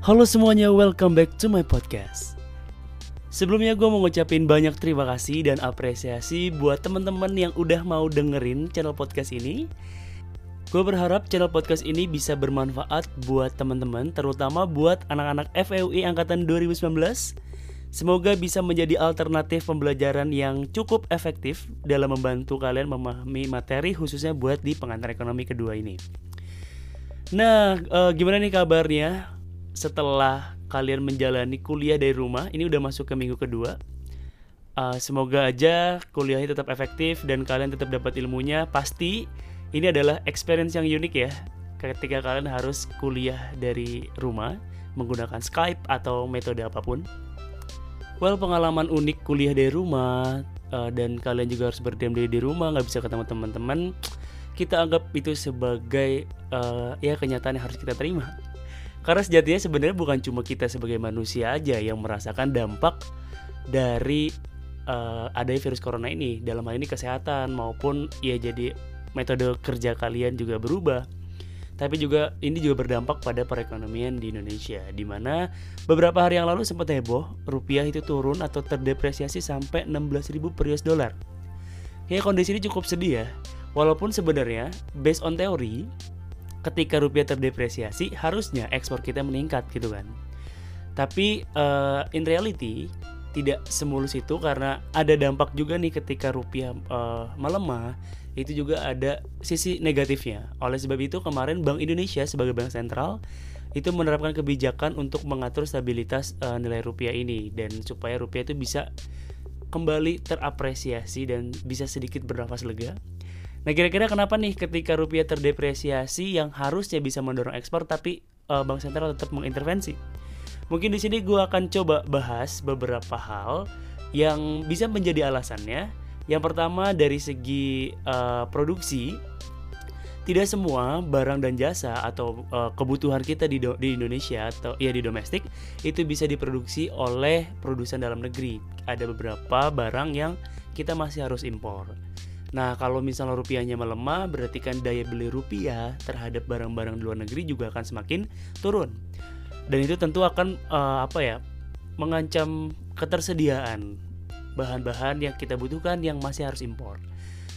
Halo semuanya, welcome back to my podcast. Sebelumnya gue mau ngucapin banyak terima kasih dan apresiasi buat teman-teman yang udah mau dengerin channel podcast ini. Gue berharap channel podcast ini bisa bermanfaat buat teman-teman, terutama buat anak-anak FEUI angkatan 2019. Semoga bisa menjadi alternatif pembelajaran yang cukup efektif dalam membantu kalian memahami materi khususnya buat di pengantar ekonomi kedua ini. Nah, e, gimana nih kabarnya setelah kalian menjalani kuliah dari rumah? Ini udah masuk ke minggu kedua. Uh, semoga aja kuliahnya tetap efektif dan kalian tetap dapat ilmunya. Pasti ini adalah experience yang unik ya, ketika kalian harus kuliah dari rumah menggunakan Skype atau metode apa pun. Well, pengalaman unik kuliah dari rumah uh, dan kalian juga harus berdiam diri di rumah, nggak bisa ketemu teman-teman. Kita anggap itu sebagai uh, ya kenyataan yang harus kita terima. Karena sejatinya sebenarnya bukan cuma kita sebagai manusia aja yang merasakan dampak dari uh, adanya virus corona ini. Dalam hal ini kesehatan maupun ya jadi metode kerja kalian juga berubah tapi juga ini juga berdampak pada perekonomian di Indonesia di mana beberapa hari yang lalu sempat heboh rupiah itu turun atau terdepresiasi sampai 16.000 per US dollar. Ya kondisi ini cukup sedih ya. Walaupun sebenarnya based on teori ketika rupiah terdepresiasi harusnya ekspor kita meningkat gitu kan. Tapi uh, in reality tidak semulus itu karena ada dampak juga nih ketika rupiah uh, melemah itu juga ada sisi negatifnya. Oleh sebab itu kemarin Bank Indonesia sebagai bank sentral itu menerapkan kebijakan untuk mengatur stabilitas uh, nilai rupiah ini dan supaya rupiah itu bisa kembali terapresiasi dan bisa sedikit bernafas lega. Nah kira-kira kenapa nih ketika rupiah terdepresiasi yang harusnya bisa mendorong ekspor tapi uh, bank sentral tetap mengintervensi? Mungkin di sini gue akan coba bahas beberapa hal yang bisa menjadi alasannya yang pertama dari segi uh, produksi, tidak semua barang dan jasa atau uh, kebutuhan kita di, di Indonesia atau ya di domestik itu bisa diproduksi oleh produsen dalam negeri. Ada beberapa barang yang kita masih harus impor. Nah, kalau misalnya rupiahnya melemah, berarti kan daya beli rupiah terhadap barang-barang luar negeri juga akan semakin turun. Dan itu tentu akan uh, apa ya? mengancam ketersediaan bahan-bahan yang kita butuhkan yang masih harus impor.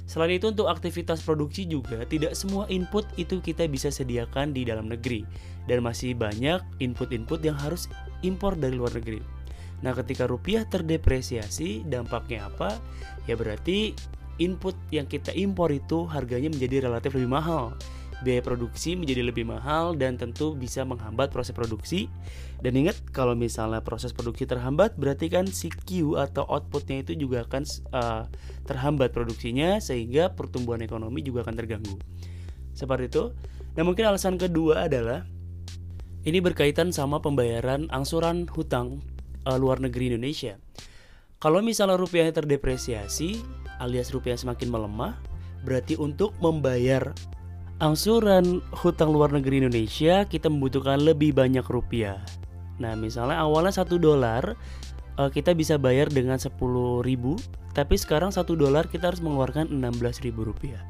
Selain itu untuk aktivitas produksi juga tidak semua input itu kita bisa sediakan di dalam negeri dan masih banyak input-input yang harus impor dari luar negeri. Nah, ketika rupiah terdepresiasi, dampaknya apa? Ya berarti input yang kita impor itu harganya menjadi relatif lebih mahal biaya produksi menjadi lebih mahal dan tentu bisa menghambat proses produksi. Dan ingat kalau misalnya proses produksi terhambat berarti kan si Q atau outputnya itu juga akan uh, terhambat produksinya sehingga pertumbuhan ekonomi juga akan terganggu. Seperti itu. Nah mungkin alasan kedua adalah ini berkaitan sama pembayaran angsuran hutang uh, luar negeri Indonesia. Kalau misalnya rupiahnya terdepresiasi alias rupiah semakin melemah, berarti untuk membayar angsuran hutang luar negeri Indonesia kita membutuhkan lebih banyak rupiah. Nah, misalnya awalnya satu dolar uh, kita bisa bayar dengan 10 ribu, tapi sekarang satu dolar kita harus mengeluarkan 16 ribu rupiah.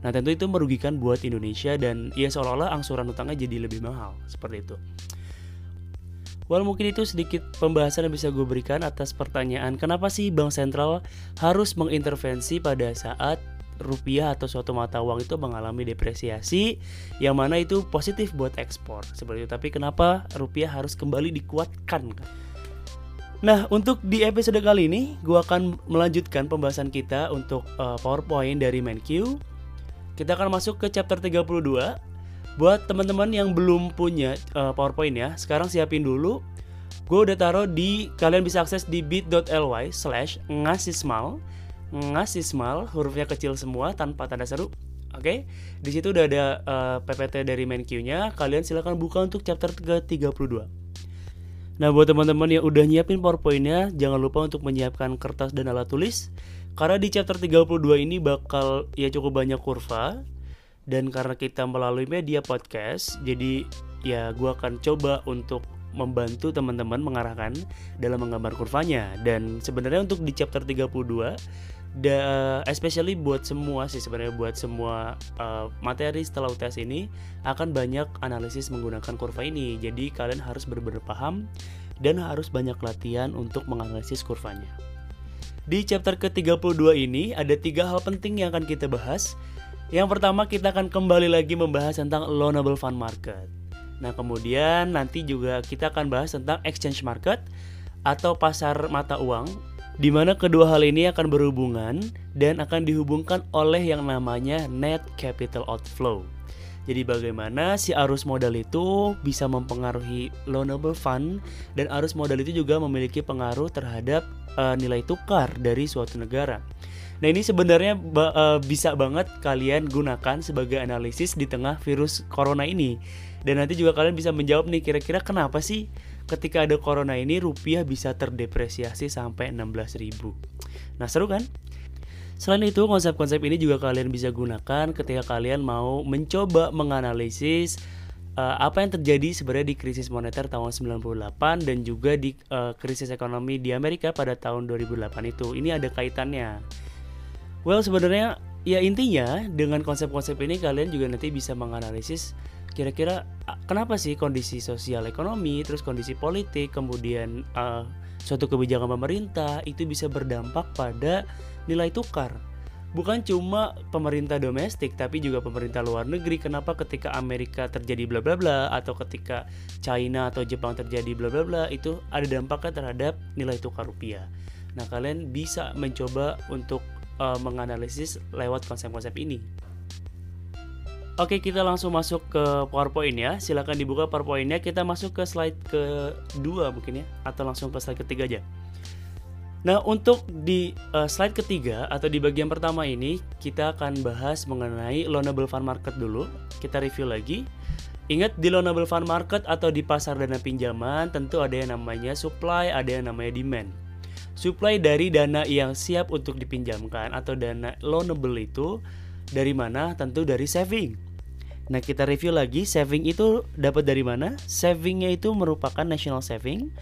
Nah, tentu itu merugikan buat Indonesia dan ya seolah-olah angsuran hutangnya jadi lebih mahal seperti itu. Well mungkin itu sedikit pembahasan yang bisa gue berikan atas pertanyaan kenapa sih Bank Sentral harus mengintervensi pada saat rupiah atau suatu mata uang itu mengalami depresiasi yang mana itu positif buat ekspor seperti itu. Tapi kenapa rupiah harus kembali dikuatkan? Nah, untuk di episode kali ini, gue akan melanjutkan pembahasan kita untuk uh, PowerPoint dari MenQ. Kita akan masuk ke chapter 32. Buat teman-teman yang belum punya uh, PowerPoint ya, sekarang siapin dulu. Gue udah taruh di, kalian bisa akses di bit.ly slash ngasismal ngasih small hurufnya kecil semua tanpa tanda seru Oke, okay? di situ udah ada uh, eh, PPT dari MenQ-nya. Kalian silahkan buka untuk chapter ke-32. Nah, buat teman-teman yang udah nyiapin PowerPoint-nya, jangan lupa untuk menyiapkan kertas dan alat tulis. Karena di chapter 32 ini bakal ya cukup banyak kurva. Dan karena kita melalui media podcast, jadi ya gue akan coba untuk membantu teman-teman mengarahkan dalam menggambar kurvanya. Dan sebenarnya untuk di chapter 32 da, especially buat semua sih sebenarnya buat semua uh, materi setelah UTS ini akan banyak analisis menggunakan kurva ini. Jadi kalian harus benar-benar paham dan harus banyak latihan untuk menganalisis kurvanya. Di chapter ke-32 ini ada tiga hal penting yang akan kita bahas. Yang pertama kita akan kembali lagi membahas tentang loanable fund market. Nah kemudian nanti juga kita akan bahas tentang exchange market atau pasar mata uang di mana kedua hal ini akan berhubungan dan akan dihubungkan oleh yang namanya net capital outflow. Jadi bagaimana si arus modal itu bisa mempengaruhi loanable fund dan arus modal itu juga memiliki pengaruh terhadap uh, nilai tukar dari suatu negara. Nah ini sebenarnya uh, bisa banget kalian gunakan sebagai analisis di tengah virus corona ini. Dan nanti juga kalian bisa menjawab nih kira-kira kenapa sih ketika ada corona ini rupiah bisa terdepresiasi sampai 16.000. Nah, seru kan? Selain itu, konsep-konsep ini juga kalian bisa gunakan ketika kalian mau mencoba menganalisis uh, apa yang terjadi sebenarnya di krisis moneter tahun 98 dan juga di uh, krisis ekonomi di Amerika pada tahun 2008 itu. Ini ada kaitannya. Well, sebenarnya ya intinya dengan konsep-konsep ini kalian juga nanti bisa menganalisis kira-kira kenapa sih kondisi sosial ekonomi terus kondisi politik kemudian uh, suatu kebijakan pemerintah itu bisa berdampak pada nilai tukar. Bukan cuma pemerintah domestik tapi juga pemerintah luar negeri. Kenapa ketika Amerika terjadi bla bla bla atau ketika China atau Jepang terjadi bla bla bla itu ada dampaknya terhadap nilai tukar rupiah? Nah kalian bisa mencoba untuk uh, menganalisis lewat konsep-konsep ini Oke, kita langsung masuk ke PowerPoint ya. Silahkan dibuka PowerPointnya. Kita masuk ke slide kedua mungkin ya, atau langsung ke slide ketiga aja. Nah, untuk di uh, slide ketiga atau di bagian pertama ini, kita akan bahas mengenai loanable fund market dulu. Kita review lagi. Ingat di loanable fund market atau di pasar dana pinjaman tentu ada yang namanya supply, ada yang namanya demand. Supply dari dana yang siap untuk dipinjamkan atau dana loanable itu dari mana? Tentu dari saving. Nah kita review lagi saving itu dapat dari mana? Savingnya itu merupakan national saving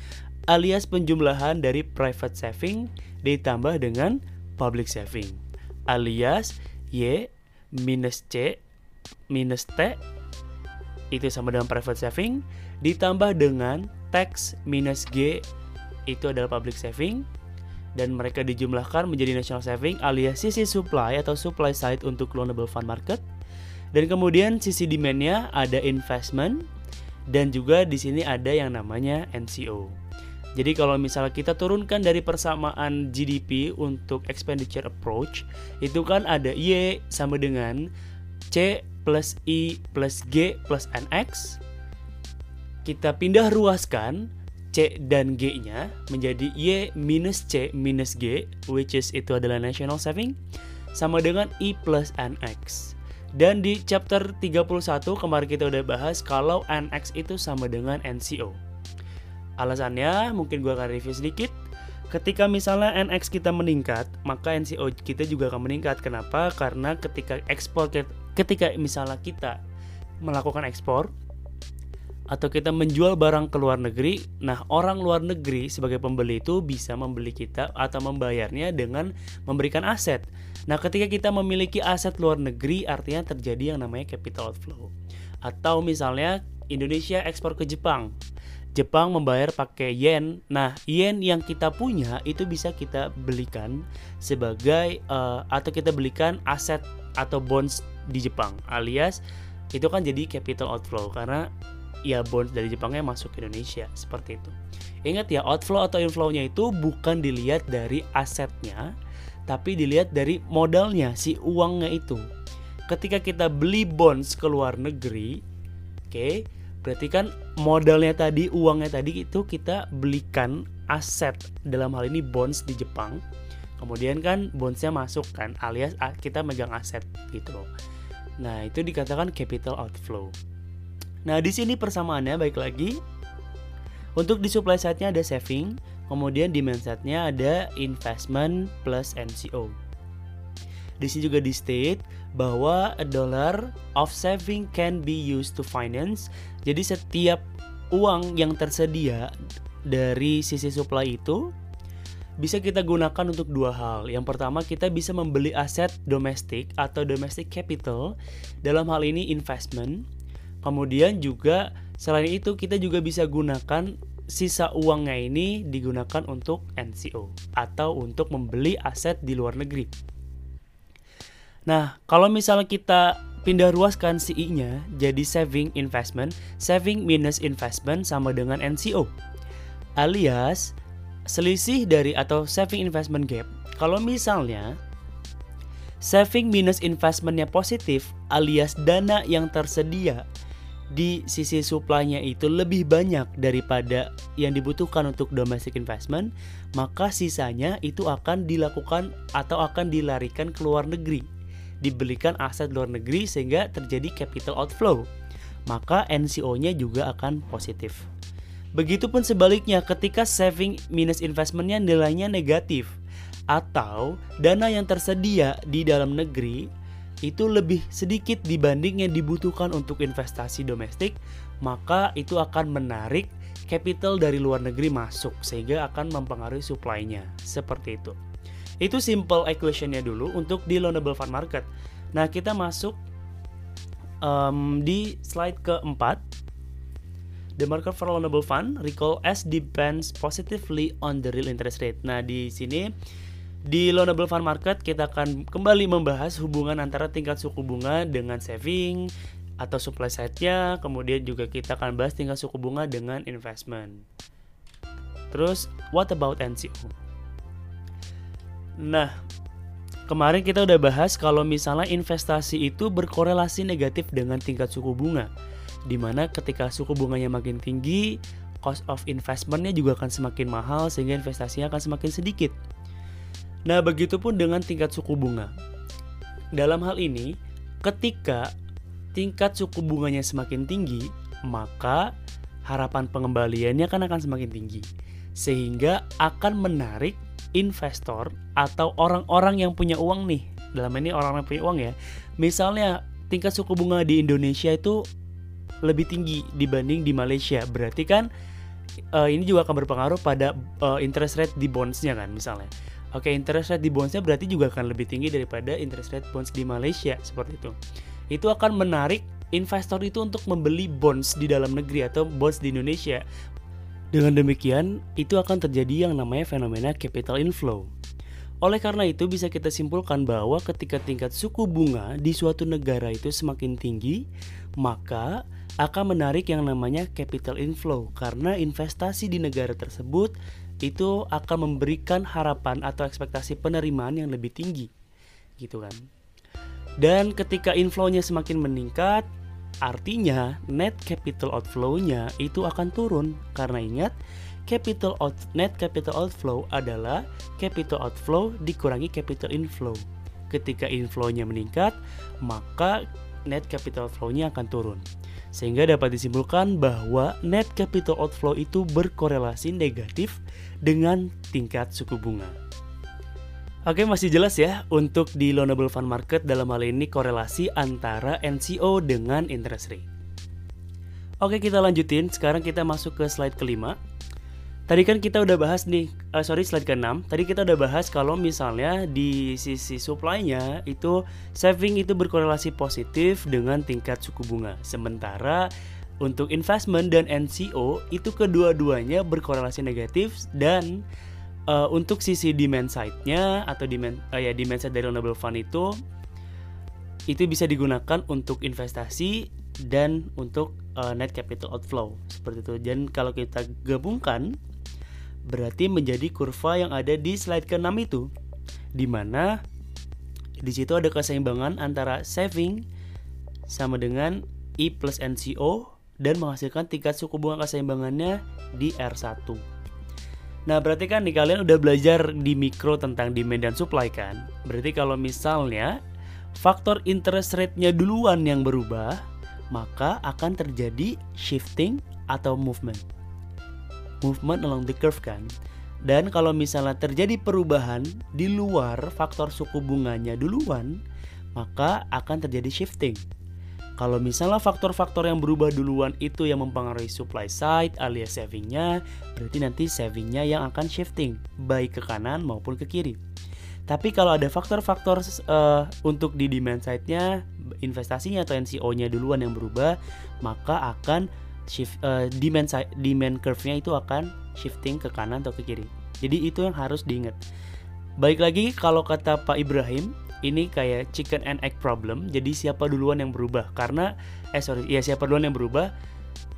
alias penjumlahan dari private saving ditambah dengan public saving alias Y minus C minus T itu sama dengan private saving ditambah dengan tax minus G itu adalah public saving dan mereka dijumlahkan menjadi national saving alias sisi supply atau supply side untuk loanable fund market dan kemudian sisi demandnya ada investment dan juga di sini ada yang namanya NCO. Jadi kalau misalnya kita turunkan dari persamaan GDP untuk expenditure approach itu kan ada Y sama dengan C plus I plus G plus NX. Kita pindah ruaskan C dan G-nya menjadi Y minus C minus G which is itu adalah national saving sama dengan I plus NX. Dan di chapter 31 kemarin kita udah bahas kalau NX itu sama dengan NCO. Alasannya mungkin gue akan review sedikit. Ketika misalnya NX kita meningkat, maka NCO kita juga akan meningkat. Kenapa? Karena ketika ekspor ketika misalnya kita melakukan ekspor, atau kita menjual barang ke luar negeri, nah orang luar negeri sebagai pembeli itu bisa membeli kita atau membayarnya dengan memberikan aset. Nah, ketika kita memiliki aset luar negeri artinya terjadi yang namanya capital outflow. Atau misalnya Indonesia ekspor ke Jepang. Jepang membayar pakai yen. Nah, yen yang kita punya itu bisa kita belikan sebagai uh, atau kita belikan aset atau bonds di Jepang alias itu kan jadi capital outflow karena ya bonds dari Jepangnya masuk ke Indonesia seperti itu. Ingat ya outflow atau inflownya itu bukan dilihat dari asetnya, tapi dilihat dari modalnya si uangnya itu. Ketika kita beli bonds ke luar negeri, oke, okay, berarti kan modalnya tadi, uangnya tadi itu kita belikan aset dalam hal ini bonds di Jepang. Kemudian kan bondsnya masuk kan, alias kita megang aset gitu. Nah itu dikatakan capital outflow. Nah, di sini persamaannya baik lagi. Untuk di supply side-nya ada saving, kemudian demand side-nya ada investment plus NCO. Di sini juga di state bahwa a dollar of saving can be used to finance. Jadi setiap uang yang tersedia dari sisi supply itu bisa kita gunakan untuk dua hal. Yang pertama, kita bisa membeli aset domestik atau domestic capital. Dalam hal ini investment. Kemudian juga selain itu kita juga bisa gunakan sisa uangnya ini digunakan untuk NCO atau untuk membeli aset di luar negeri. Nah, kalau misalnya kita pindah ruaskan CI-nya jadi saving investment, saving minus investment sama dengan NCO. Alias selisih dari atau saving investment gap. Kalau misalnya saving minus investmentnya positif alias dana yang tersedia di sisi supply-nya itu lebih banyak daripada yang dibutuhkan untuk domestic investment, maka sisanya itu akan dilakukan atau akan dilarikan ke luar negeri. Dibelikan aset luar negeri sehingga terjadi capital outflow. Maka NCO-nya juga akan positif. Begitupun sebaliknya ketika saving minus investmentnya nilainya negatif atau dana yang tersedia di dalam negeri itu lebih sedikit dibanding yang dibutuhkan untuk investasi domestik, maka itu akan menarik capital dari luar negeri masuk sehingga akan mempengaruhi supply-nya. Seperti itu. Itu simple equation-nya dulu untuk di loanable fund market. Nah, kita masuk um, di slide keempat The market for loanable fund recall as depends positively on the real interest rate. Nah, di sini di loanable fund market kita akan kembali membahas hubungan antara tingkat suku bunga dengan saving atau supply side-nya, kemudian juga kita akan bahas tingkat suku bunga dengan investment. Terus, what about NCO? Nah, kemarin kita udah bahas kalau misalnya investasi itu berkorelasi negatif dengan tingkat suku bunga di mana ketika suku bunganya makin tinggi cost of investmentnya juga akan semakin mahal sehingga investasinya akan semakin sedikit. Nah, begitupun dengan tingkat suku bunga. Dalam hal ini, ketika tingkat suku bunganya semakin tinggi, maka harapan pengembaliannya kan akan semakin tinggi. Sehingga akan menarik investor atau orang-orang yang punya uang nih. Dalam ini orang yang punya uang ya. Misalnya tingkat suku bunga di Indonesia itu lebih tinggi dibanding di Malaysia. Berarti kan uh, ini juga akan berpengaruh pada uh, interest rate di bondsnya kan misalnya. Oke, interest rate di bondsnya berarti juga akan lebih tinggi daripada interest rate bonds di Malaysia seperti itu. Itu akan menarik investor itu untuk membeli bonds di dalam negeri atau bonds di Indonesia. Dengan demikian, itu akan terjadi yang namanya fenomena capital inflow. Oleh karena itu bisa kita simpulkan bahwa ketika tingkat suku bunga di suatu negara itu semakin tinggi, maka akan menarik yang namanya capital inflow karena investasi di negara tersebut itu akan memberikan harapan atau ekspektasi penerimaan yang lebih tinggi. Gitu kan. Dan ketika inflow-nya semakin meningkat, artinya net capital outflow-nya itu akan turun karena ingat capital out, net capital outflow adalah capital outflow dikurangi capital inflow. Ketika inflow-nya meningkat, maka net capital flow-nya akan turun. Sehingga dapat disimpulkan bahwa net capital outflow itu berkorelasi negatif dengan tingkat suku bunga. Oke, masih jelas ya untuk di loanable fund market dalam hal ini korelasi antara NCO dengan interest rate. Oke, kita lanjutin. Sekarang kita masuk ke slide kelima. Tadi kan kita udah bahas nih, uh, sorry slide ke-6 Tadi kita udah bahas kalau misalnya di sisi supply-nya itu saving itu berkorelasi positif dengan tingkat suku bunga Sementara untuk investment dan NCO itu kedua-duanya berkorelasi negatif dan uh, untuk sisi demand side-nya atau demand uh, ya demand side dari loanable fund itu itu bisa digunakan untuk investasi dan untuk uh, net capital outflow seperti itu. Dan kalau kita gabungkan berarti menjadi kurva yang ada di slide ke-6 itu di mana di situ ada keseimbangan antara saving sama dengan I plus NCO dan menghasilkan tingkat suku bunga keseimbangannya di R1. Nah, berarti kan nih kalian udah belajar di mikro tentang demand dan supply kan? Berarti kalau misalnya faktor interest rate-nya duluan yang berubah, maka akan terjadi shifting atau movement movement along the curve kan. Dan kalau misalnya terjadi perubahan di luar faktor suku bunganya duluan, maka akan terjadi shifting. Kalau misalnya faktor-faktor yang berubah duluan itu yang mempengaruhi supply side alias savingnya, berarti nanti savingnya yang akan shifting baik ke kanan maupun ke kiri. Tapi kalau ada faktor-faktor uh, untuk di demand side-nya, investasinya atau NCO-nya duluan yang berubah, maka akan shift uh, demand demand curve-nya itu akan shifting ke kanan atau ke kiri. Jadi itu yang harus diingat. Baik lagi kalau kata Pak Ibrahim, ini kayak chicken and egg problem. Jadi siapa duluan yang berubah? Karena eh sorry, ya siapa duluan yang berubah?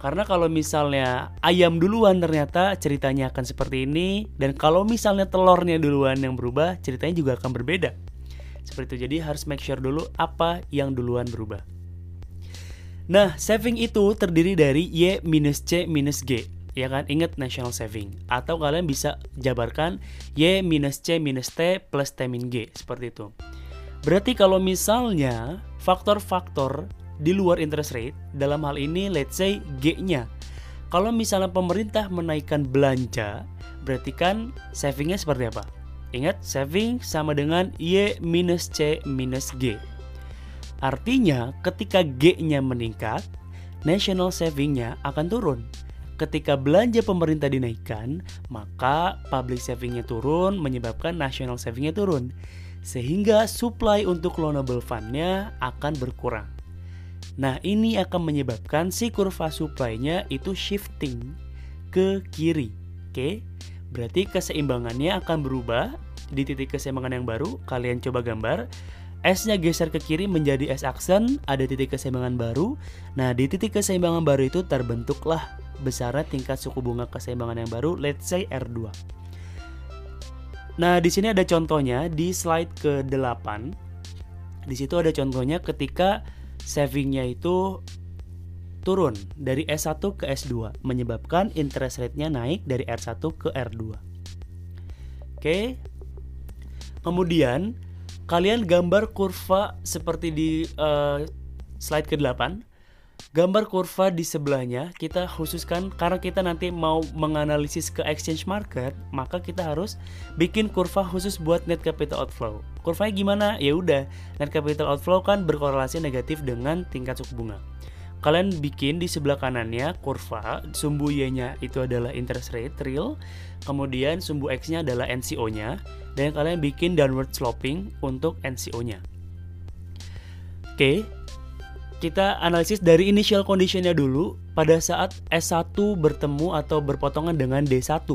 Karena kalau misalnya ayam duluan ternyata ceritanya akan seperti ini dan kalau misalnya telurnya duluan yang berubah, ceritanya juga akan berbeda. Seperti itu. Jadi harus make sure dulu apa yang duluan berubah. Nah, saving itu terdiri dari Y minus C minus G ya kan ingat national saving atau kalian bisa jabarkan y minus c minus t plus t min g seperti itu Berarti kalau misalnya faktor-faktor di luar interest rate dalam hal ini let's say G-nya. Kalau misalnya pemerintah menaikkan belanja, berarti kan savingnya seperti apa? Ingat, saving sama dengan Y minus C minus G. Artinya, ketika G-nya meningkat, national savingnya akan turun. Ketika belanja pemerintah dinaikkan, maka public savingnya turun, menyebabkan national savingnya turun sehingga supply untuk loanable fund-nya akan berkurang. Nah, ini akan menyebabkan si kurva supply-nya itu shifting ke kiri. Oke. Berarti keseimbangannya akan berubah di titik keseimbangan yang baru. Kalian coba gambar. S-nya geser ke kiri menjadi S aksen, ada titik keseimbangan baru. Nah, di titik keseimbangan baru itu terbentuklah besarnya tingkat suku bunga keseimbangan yang baru, let's say R2. Nah, di sini ada contohnya di slide ke-8. Di situ ada contohnya ketika savingnya itu turun dari S1 ke S2 menyebabkan interest rate-nya naik dari R1 ke R2. Oke. Kemudian kalian gambar kurva seperti di uh, slide ke-8 gambar kurva di sebelahnya kita khususkan karena kita nanti mau menganalisis ke exchange market, maka kita harus bikin kurva khusus buat net capital outflow. Kurvanya gimana? Ya udah, net capital outflow kan berkorelasi negatif dengan tingkat suku bunga. Kalian bikin di sebelah kanannya kurva, sumbu Y-nya itu adalah interest rate real, kemudian sumbu X-nya adalah NCO-nya, dan kalian bikin downward sloping untuk NCO-nya. Oke, kita analisis dari initial conditionnya dulu pada saat S1 bertemu atau berpotongan dengan D1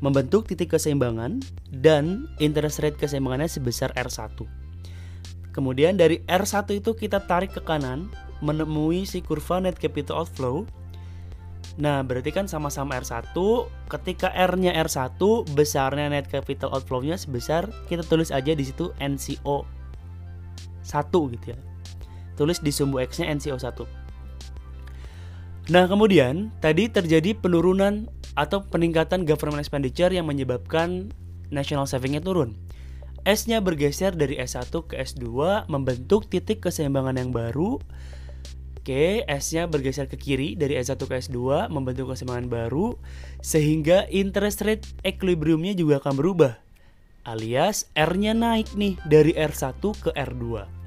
membentuk titik keseimbangan dan interest rate keseimbangannya sebesar R1 kemudian dari R1 itu kita tarik ke kanan menemui si kurva net capital outflow. Nah, berarti kan sama-sama R1, ketika R-nya R1, besarnya net capital outflow-nya sebesar kita tulis aja di situ NCO 1 gitu ya tulis di sumbu X-nya NCO1. Nah, kemudian tadi terjadi penurunan atau peningkatan government expenditure yang menyebabkan national savingnya turun. S-nya bergeser dari S1 ke S2 membentuk titik keseimbangan yang baru. Oke, S-nya bergeser ke kiri dari S1 ke S2 membentuk keseimbangan baru sehingga interest rate equilibriumnya juga akan berubah. Alias R-nya naik nih dari R1 ke R2.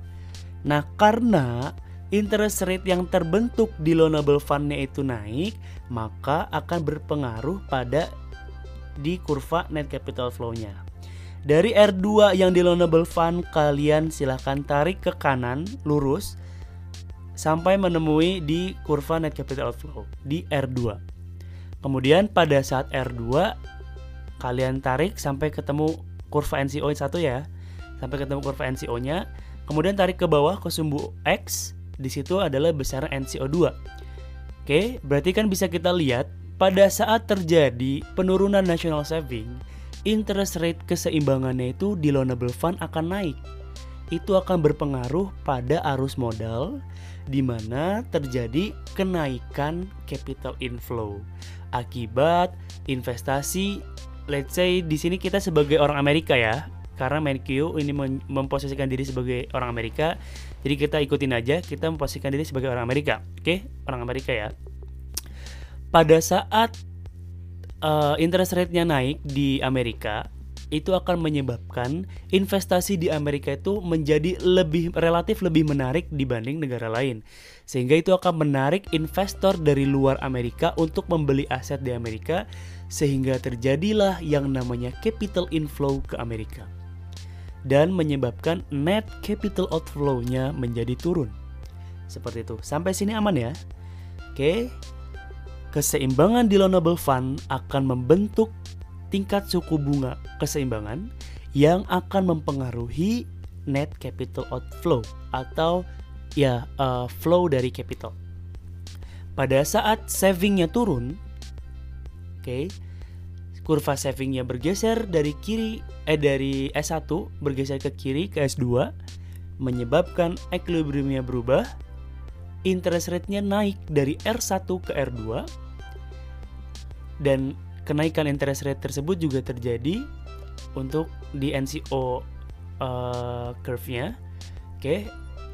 Nah, karena interest rate yang terbentuk di loanable fund-nya itu naik, maka akan berpengaruh pada di kurva net capital flow-nya. Dari R2 yang di loanable fund, kalian silahkan tarik ke kanan lurus sampai menemui di kurva net capital flow di R2. Kemudian pada saat R2 kalian tarik sampai ketemu kurva NCO 1 ya. Sampai ketemu kurva NCO-nya Kemudian tarik ke bawah ke sumbu X, di situ adalah besar NCO2. Oke, berarti kan bisa kita lihat pada saat terjadi penurunan national saving, interest rate keseimbangannya itu di loanable fund akan naik. Itu akan berpengaruh pada arus modal di mana terjadi kenaikan capital inflow akibat investasi let's say di sini kita sebagai orang Amerika ya karena Menkyu ini memposisikan diri sebagai orang Amerika jadi kita ikutin aja kita memposisikan diri sebagai orang Amerika oke orang Amerika ya pada saat uh, interest rate-nya naik di Amerika itu akan menyebabkan investasi di Amerika itu menjadi lebih relatif lebih menarik dibanding negara lain. Sehingga itu akan menarik investor dari luar Amerika untuk membeli aset di Amerika sehingga terjadilah yang namanya capital inflow ke Amerika. Dan menyebabkan net capital outflow-nya menjadi turun. Seperti itu. Sampai sini aman ya. Oke. Keseimbangan di loanable fund akan membentuk tingkat suku bunga keseimbangan yang akan mempengaruhi net capital outflow atau ya uh, flow dari capital. Pada saat savingnya turun, oke, okay, kurva savingnya bergeser dari kiri eh dari S1 bergeser ke kiri ke S2 menyebabkan equilibriumnya berubah, interest rate-nya naik dari R1 ke R2 dan kenaikan interest rate tersebut juga terjadi untuk di NCO uh, eh, curve-nya. Oke, okay.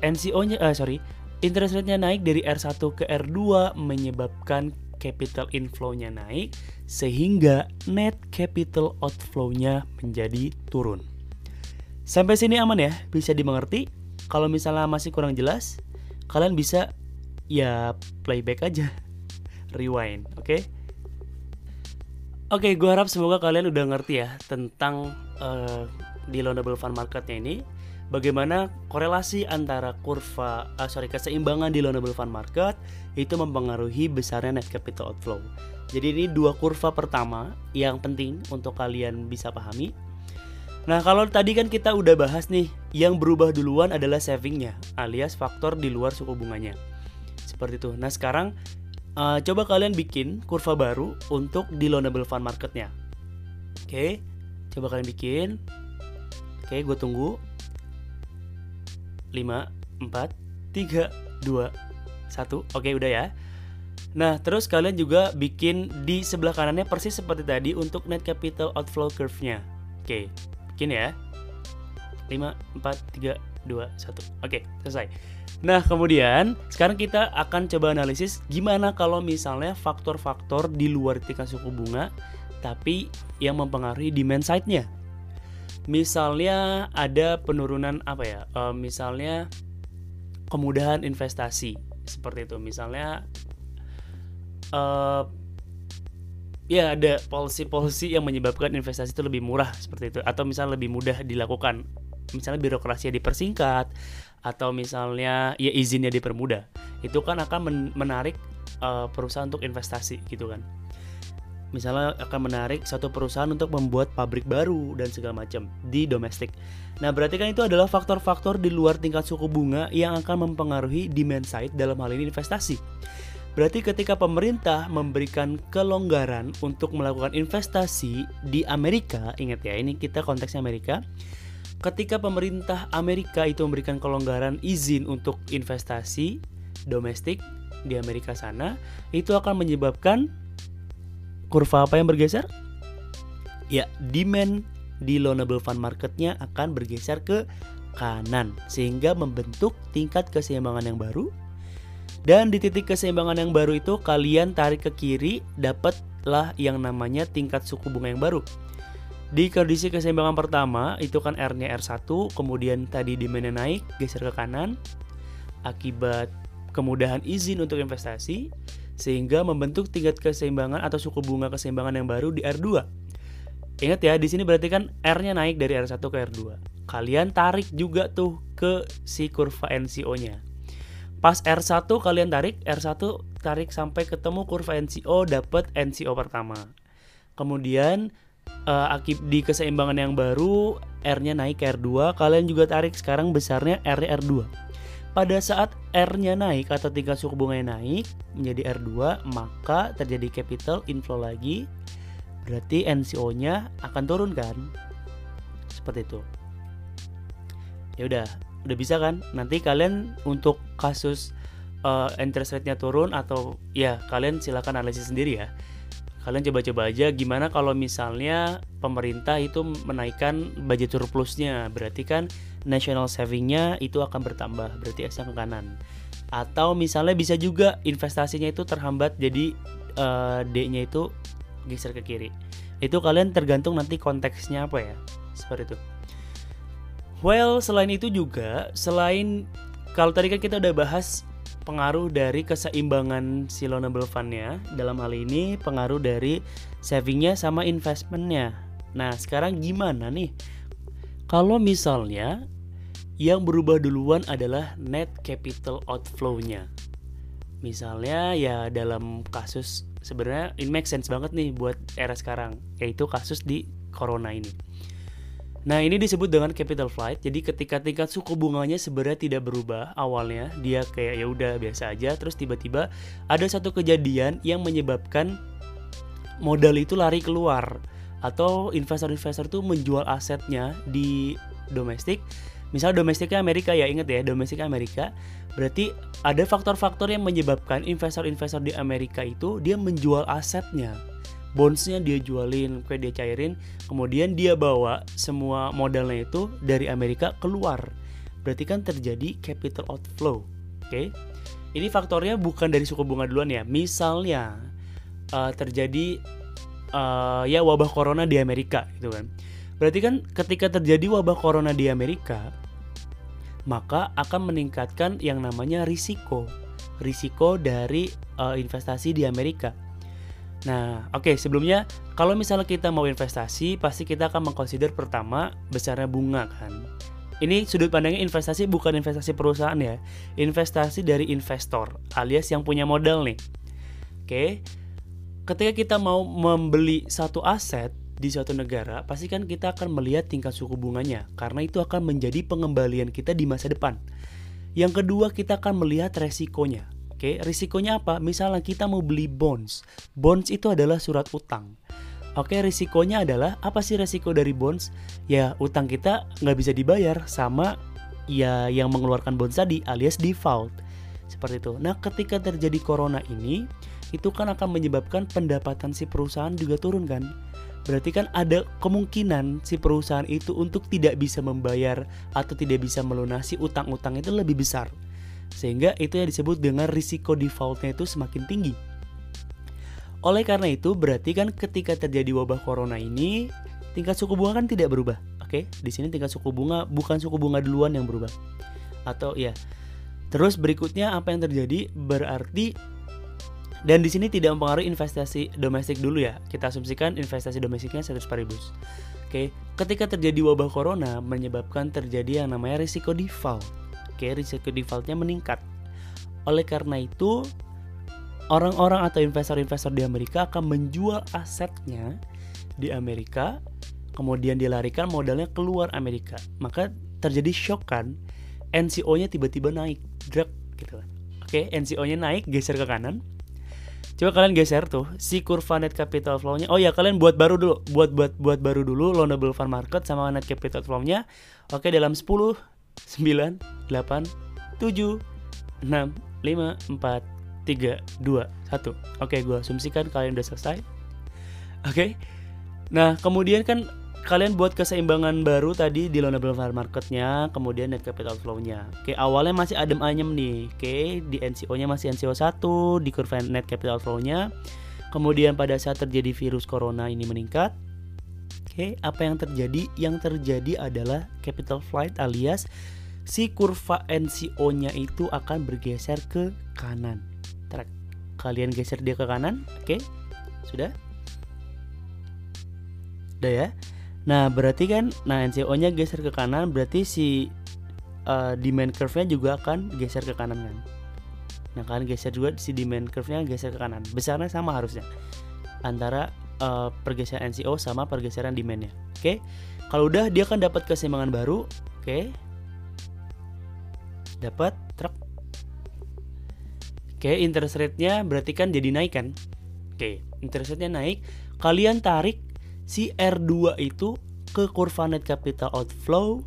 NCO-nya uh, sorry, interest rate-nya naik dari R1 ke R2 menyebabkan capital inflow-nya naik sehingga net capital outflow-nya menjadi turun. Sampai sini aman ya, bisa dimengerti. Kalau misalnya masih kurang jelas, kalian bisa ya playback aja, rewind, oke? Okay? Oke, gue harap semoga kalian udah ngerti ya tentang uh, di loanable fund marketnya ini. Bagaimana korelasi antara kurva, uh, sorry keseimbangan di loanable fund market itu mempengaruhi besarnya net capital outflow. Jadi ini dua kurva pertama yang penting untuk kalian bisa pahami. Nah kalau tadi kan kita udah bahas nih, yang berubah duluan adalah savingnya, alias faktor di luar suku bunganya. Seperti itu. Nah sekarang uh, coba kalian bikin kurva baru untuk di loanable fund marketnya. Oke, coba kalian bikin. Oke, gue tunggu. 5, 4, 3, 2, 1. Oke, udah ya. Nah, terus kalian juga bikin di sebelah kanannya persis seperti tadi untuk net capital outflow curve-nya. Oke, bikin ya. 5, 4, 3, 2, 1. Oke, selesai. Nah, kemudian sekarang kita akan coba analisis gimana kalau misalnya faktor-faktor di luar tingkat suku bunga tapi yang mempengaruhi demand side-nya. Misalnya ada penurunan apa ya? Uh, misalnya kemudahan investasi seperti itu. Misalnya uh, ya ada policy-policy yang menyebabkan investasi itu lebih murah seperti itu atau misalnya lebih mudah dilakukan misalnya birokrasi dipersingkat atau misalnya ya izinnya dipermudah itu kan akan menarik uh, perusahaan untuk investasi gitu kan misalnya akan menarik satu perusahaan untuk membuat pabrik baru dan segala macam di domestik. Nah, berarti kan itu adalah faktor-faktor di luar tingkat suku bunga yang akan mempengaruhi demand side dalam hal ini investasi. Berarti ketika pemerintah memberikan kelonggaran untuk melakukan investasi di Amerika, ingat ya, ini kita konteksnya Amerika ketika pemerintah Amerika itu memberikan kelonggaran izin untuk investasi domestik di Amerika sana, itu akan menyebabkan kurva apa yang bergeser? Ya, demand di loanable fund marketnya akan bergeser ke kanan sehingga membentuk tingkat keseimbangan yang baru dan di titik keseimbangan yang baru itu kalian tarik ke kiri dapatlah yang namanya tingkat suku bunga yang baru di kondisi keseimbangan pertama itu kan R-nya R1, kemudian tadi demandnya naik, geser ke kanan akibat kemudahan izin untuk investasi sehingga membentuk tingkat keseimbangan atau suku bunga keseimbangan yang baru di R2. Ingat ya, di sini berarti kan R-nya naik dari R1 ke R2. Kalian tarik juga tuh ke si kurva NCO-nya. Pas R1 kalian tarik, R1 tarik sampai ketemu kurva NCO dapat NCO pertama. Kemudian uh, akib di keseimbangan yang baru R-nya naik ke R2, kalian juga tarik sekarang besarnya R-nya R2. Pada saat R-nya naik atau tingkat suku bunganya naik menjadi R2, maka terjadi capital inflow lagi. Berarti NCO-nya akan turun kan? Seperti itu. Ya udah, udah bisa kan? Nanti kalian untuk kasus uh, interest rate-nya turun atau ya kalian silakan analisis sendiri ya kalian coba-coba aja gimana kalau misalnya pemerintah itu menaikkan budget surplusnya berarti kan national savingnya itu akan bertambah berarti S ke kanan atau misalnya bisa juga investasinya itu terhambat jadi uh, D-nya itu geser ke kiri Itu kalian tergantung nanti konteksnya apa ya. Seperti itu. Well, selain itu juga selain kalau tadi kan kita udah bahas pengaruh dari keseimbangan si loanable fund-nya dalam hal ini pengaruh dari savingnya sama investmentnya nah sekarang gimana nih kalau misalnya yang berubah duluan adalah net capital outflow-nya misalnya ya dalam kasus sebenarnya ini make sense banget nih buat era sekarang yaitu kasus di corona ini Nah ini disebut dengan capital flight. Jadi ketika tingkat suku bunganya sebenarnya tidak berubah awalnya, dia kayak ya udah biasa aja. Terus tiba-tiba ada satu kejadian yang menyebabkan modal itu lari keluar atau investor-investor itu menjual asetnya di domestik. Misal domestiknya Amerika ya inget ya domestiknya Amerika. Berarti ada faktor-faktor yang menyebabkan investor-investor di Amerika itu dia menjual asetnya bondsnya dia jualin, kayak dia cairin, kemudian dia bawa semua modalnya itu dari Amerika keluar. Berarti kan terjadi capital outflow. Oke. Okay? Ini faktornya bukan dari suku bunga duluan ya. Misalnya uh, terjadi uh, ya wabah corona di Amerika gitu kan. Berarti kan ketika terjadi wabah corona di Amerika, maka akan meningkatkan yang namanya risiko. Risiko dari uh, investasi di Amerika Nah, oke okay, sebelumnya kalau misalnya kita mau investasi, pasti kita akan mengconsider pertama besarnya bunga kan. Ini sudut pandangnya investasi bukan investasi perusahaan ya, investasi dari investor alias yang punya modal nih. Oke, okay. Ketika kita mau membeli satu aset di suatu negara, pasti kan kita akan melihat tingkat suku bunganya karena itu akan menjadi pengembalian kita di masa depan. Yang kedua, kita akan melihat resikonya Oke, risikonya apa? Misalnya kita mau beli bonds. Bonds itu adalah surat utang. Oke, risikonya adalah apa sih risiko dari bonds? Ya, utang kita nggak bisa dibayar sama ya yang mengeluarkan bonds tadi alias default. Seperti itu. Nah, ketika terjadi corona ini, itu kan akan menyebabkan pendapatan si perusahaan juga turun kan? Berarti kan ada kemungkinan si perusahaan itu untuk tidak bisa membayar atau tidak bisa melunasi utang-utang itu lebih besar. Sehingga itu yang disebut dengan risiko defaultnya itu semakin tinggi. Oleh karena itu, berarti kan ketika terjadi wabah corona ini, tingkat suku bunga kan tidak berubah. Oke, di sini tingkat suku bunga bukan suku bunga duluan yang berubah. Atau ya. Terus berikutnya apa yang terjadi? Berarti dan di sini tidak mempengaruhi investasi domestik dulu ya. Kita asumsikan investasi domestiknya 100 paribus. Oke, ketika terjadi wabah corona menyebabkan terjadi yang namanya risiko default oke risiko defaultnya meningkat. Oleh karena itu, orang-orang atau investor-investor di Amerika akan menjual asetnya di Amerika, kemudian dilarikan modalnya keluar Amerika. Maka terjadi shock kan, NCO-nya tiba-tiba naik, drag gitu kan. Oke, NCO-nya naik, geser ke kanan. Coba kalian geser tuh si kurva net capital flow-nya. Oh ya, kalian buat baru dulu, buat buat buat baru dulu loanable fund market sama net capital flow-nya. Oke, dalam 10 9, 8, 7, 6, 5, 4, 3, 2, 1 Oke gue asumsikan kalian udah selesai Oke Nah kemudian kan kalian buat keseimbangan baru tadi di loanable file marketnya kemudian net capital flow-nya oke awalnya masih adem ayem nih oke di NCO-nya masih NCO 1 di kurva net capital flow-nya kemudian pada saat terjadi virus corona ini meningkat oke apa yang terjadi yang terjadi adalah capital flight alias si kurva NCO-nya itu akan bergeser ke kanan. Track. Kalian geser dia ke kanan, oke? Sudah? Udah ya? Nah, berarti kan nah NCO-nya geser ke kanan, berarti si uh, demand curve-nya juga akan geser ke kanan kan. Nah, kalian geser juga si demand curve-nya geser ke kanan. Besarnya sama harusnya. Antara uh, pergeseran NCO sama pergeseran demand-nya. Oke. Okay? Kalau udah dia akan dapat keseimbangan baru, oke. Okay? dapat truk Oke, interest rate-nya berarti kan jadi naik kan? Oke, interest rate-nya naik. Kalian tarik si R2 itu ke kurva net capital outflow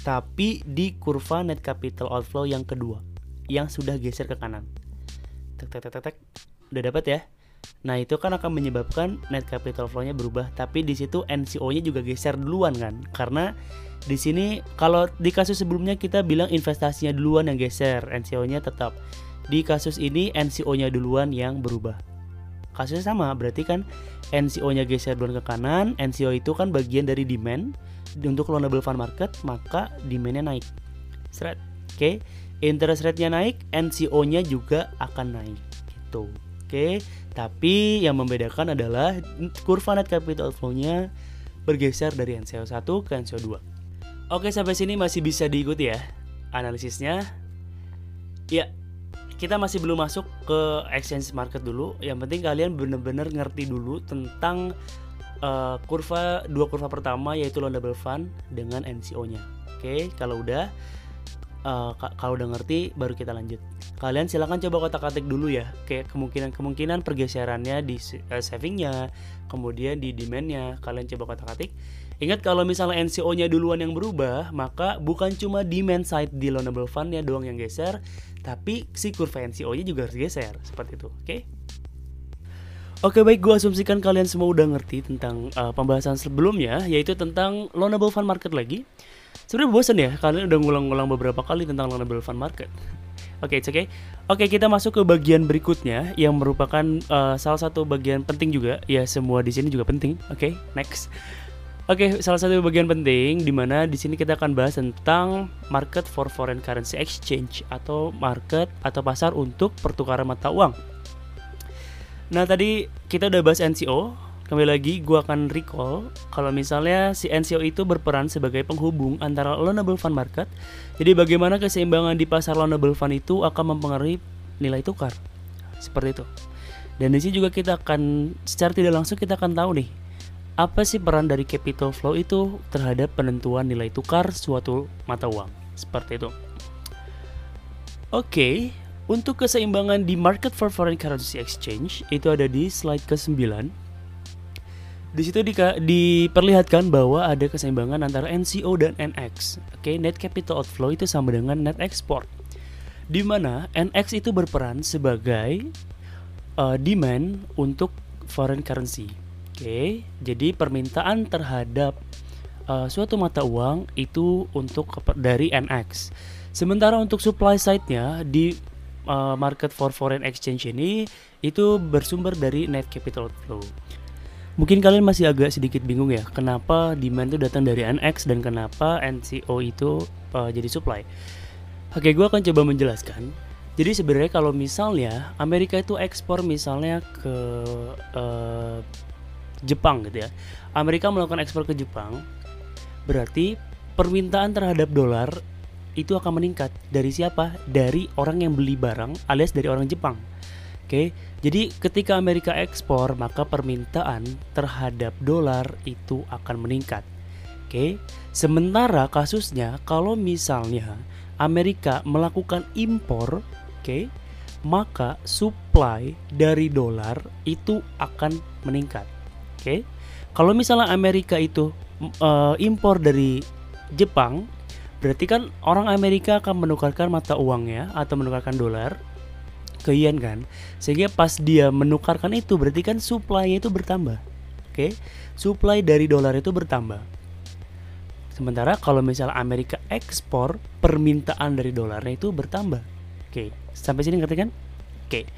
tapi di kurva net capital outflow yang kedua yang sudah geser ke kanan. Tek tek tek tek. Udah dapat ya? Nah, itu kan akan menyebabkan net capital flow-nya berubah, tapi di situ NCO-nya juga geser duluan kan? Karena di sini kalau di kasus sebelumnya kita bilang investasinya duluan yang geser, NCO-nya tetap. Di kasus ini NCO-nya duluan yang berubah. Kasusnya sama berarti kan NCO-nya geser duluan ke kanan NCO itu kan bagian dari demand. Untuk loanable fund market maka demandnya naik. Oke? Okay. interest rate-nya naik NCO-nya juga akan naik gitu. Oke? Okay. tapi yang membedakan adalah kurva net capital flow-nya bergeser dari NCO 1 ke NCO 2 oke sampai sini masih bisa diikuti ya analisisnya. Ya kita masih belum masuk ke exchange market dulu. Yang penting kalian benar-benar ngerti dulu tentang uh, kurva dua kurva pertama yaitu loanable fund dengan NCO-nya. Oke, okay, kalau udah uh, kalau udah ngerti baru kita lanjut. Kalian silahkan coba kotak-katik dulu ya, kayak kemungkinan-kemungkinan pergeserannya di uh, savingnya, kemudian di demandnya. Kalian coba kotak-katik. Ingat kalau misalnya NCO-nya duluan yang berubah, maka bukan cuma demand side di loanable fund-nya doang yang geser, tapi si kurva NCO-nya juga harus geser seperti itu, oke? Okay? Oke baik, gue asumsikan kalian semua udah ngerti tentang uh, pembahasan sebelumnya, yaitu tentang loanable fund market lagi. Sebenarnya bosan ya, kalian udah ngulang-ngulang beberapa kali tentang loanable fund market. Oke, okay, oke. Okay. Oke, kita masuk ke bagian berikutnya yang merupakan uh, salah satu bagian penting juga. Ya, semua di sini juga penting. Oke, okay, next. Oke, salah satu bagian penting di mana di sini kita akan bahas tentang market for foreign currency exchange atau market atau pasar untuk pertukaran mata uang. Nah, tadi kita udah bahas NCO. Kembali lagi gue akan recall kalau misalnya si NCO itu berperan sebagai penghubung antara loanable fund market. Jadi bagaimana keseimbangan di pasar loanable fund itu akan mempengaruhi nilai tukar. Seperti itu. Dan di sini juga kita akan secara tidak langsung kita akan tahu nih apa sih peran dari capital flow itu terhadap penentuan nilai tukar suatu mata uang? Seperti itu. Oke, okay, untuk keseimbangan di market for foreign currency exchange itu ada di slide ke-9. Di situ di, diperlihatkan bahwa ada keseimbangan antara NCO dan NX. Oke, okay, net capital outflow itu sama dengan net export. Di mana NX itu berperan sebagai uh, demand untuk foreign currency Oke, jadi permintaan terhadap uh, suatu mata uang itu untuk dari NX. Sementara untuk supply side-nya di uh, market for foreign exchange ini itu bersumber dari net capital flow. Mungkin kalian masih agak sedikit bingung ya, kenapa demand itu datang dari NX dan kenapa NCO itu uh, jadi supply. Oke, gue akan coba menjelaskan. Jadi sebenarnya kalau misalnya Amerika itu ekspor misalnya ke uh, Jepang gitu ya. Amerika melakukan ekspor ke Jepang, berarti permintaan terhadap dolar itu akan meningkat dari siapa? Dari orang yang beli barang alias dari orang Jepang. Oke, jadi ketika Amerika ekspor, maka permintaan terhadap dolar itu akan meningkat. Oke, sementara kasusnya kalau misalnya Amerika melakukan impor, oke, maka supply dari dolar itu akan meningkat okay? kalau misalnya Amerika itu uh, impor dari Jepang berarti kan orang Amerika akan menukarkan mata uangnya atau menukarkan dolar ke yen kan sehingga pas dia menukarkan itu berarti kan supply itu bertambah oke okay? supply dari dolar itu bertambah sementara kalau misalnya Amerika ekspor permintaan dari dolarnya itu bertambah oke okay. sampai sini ngerti kan oke okay.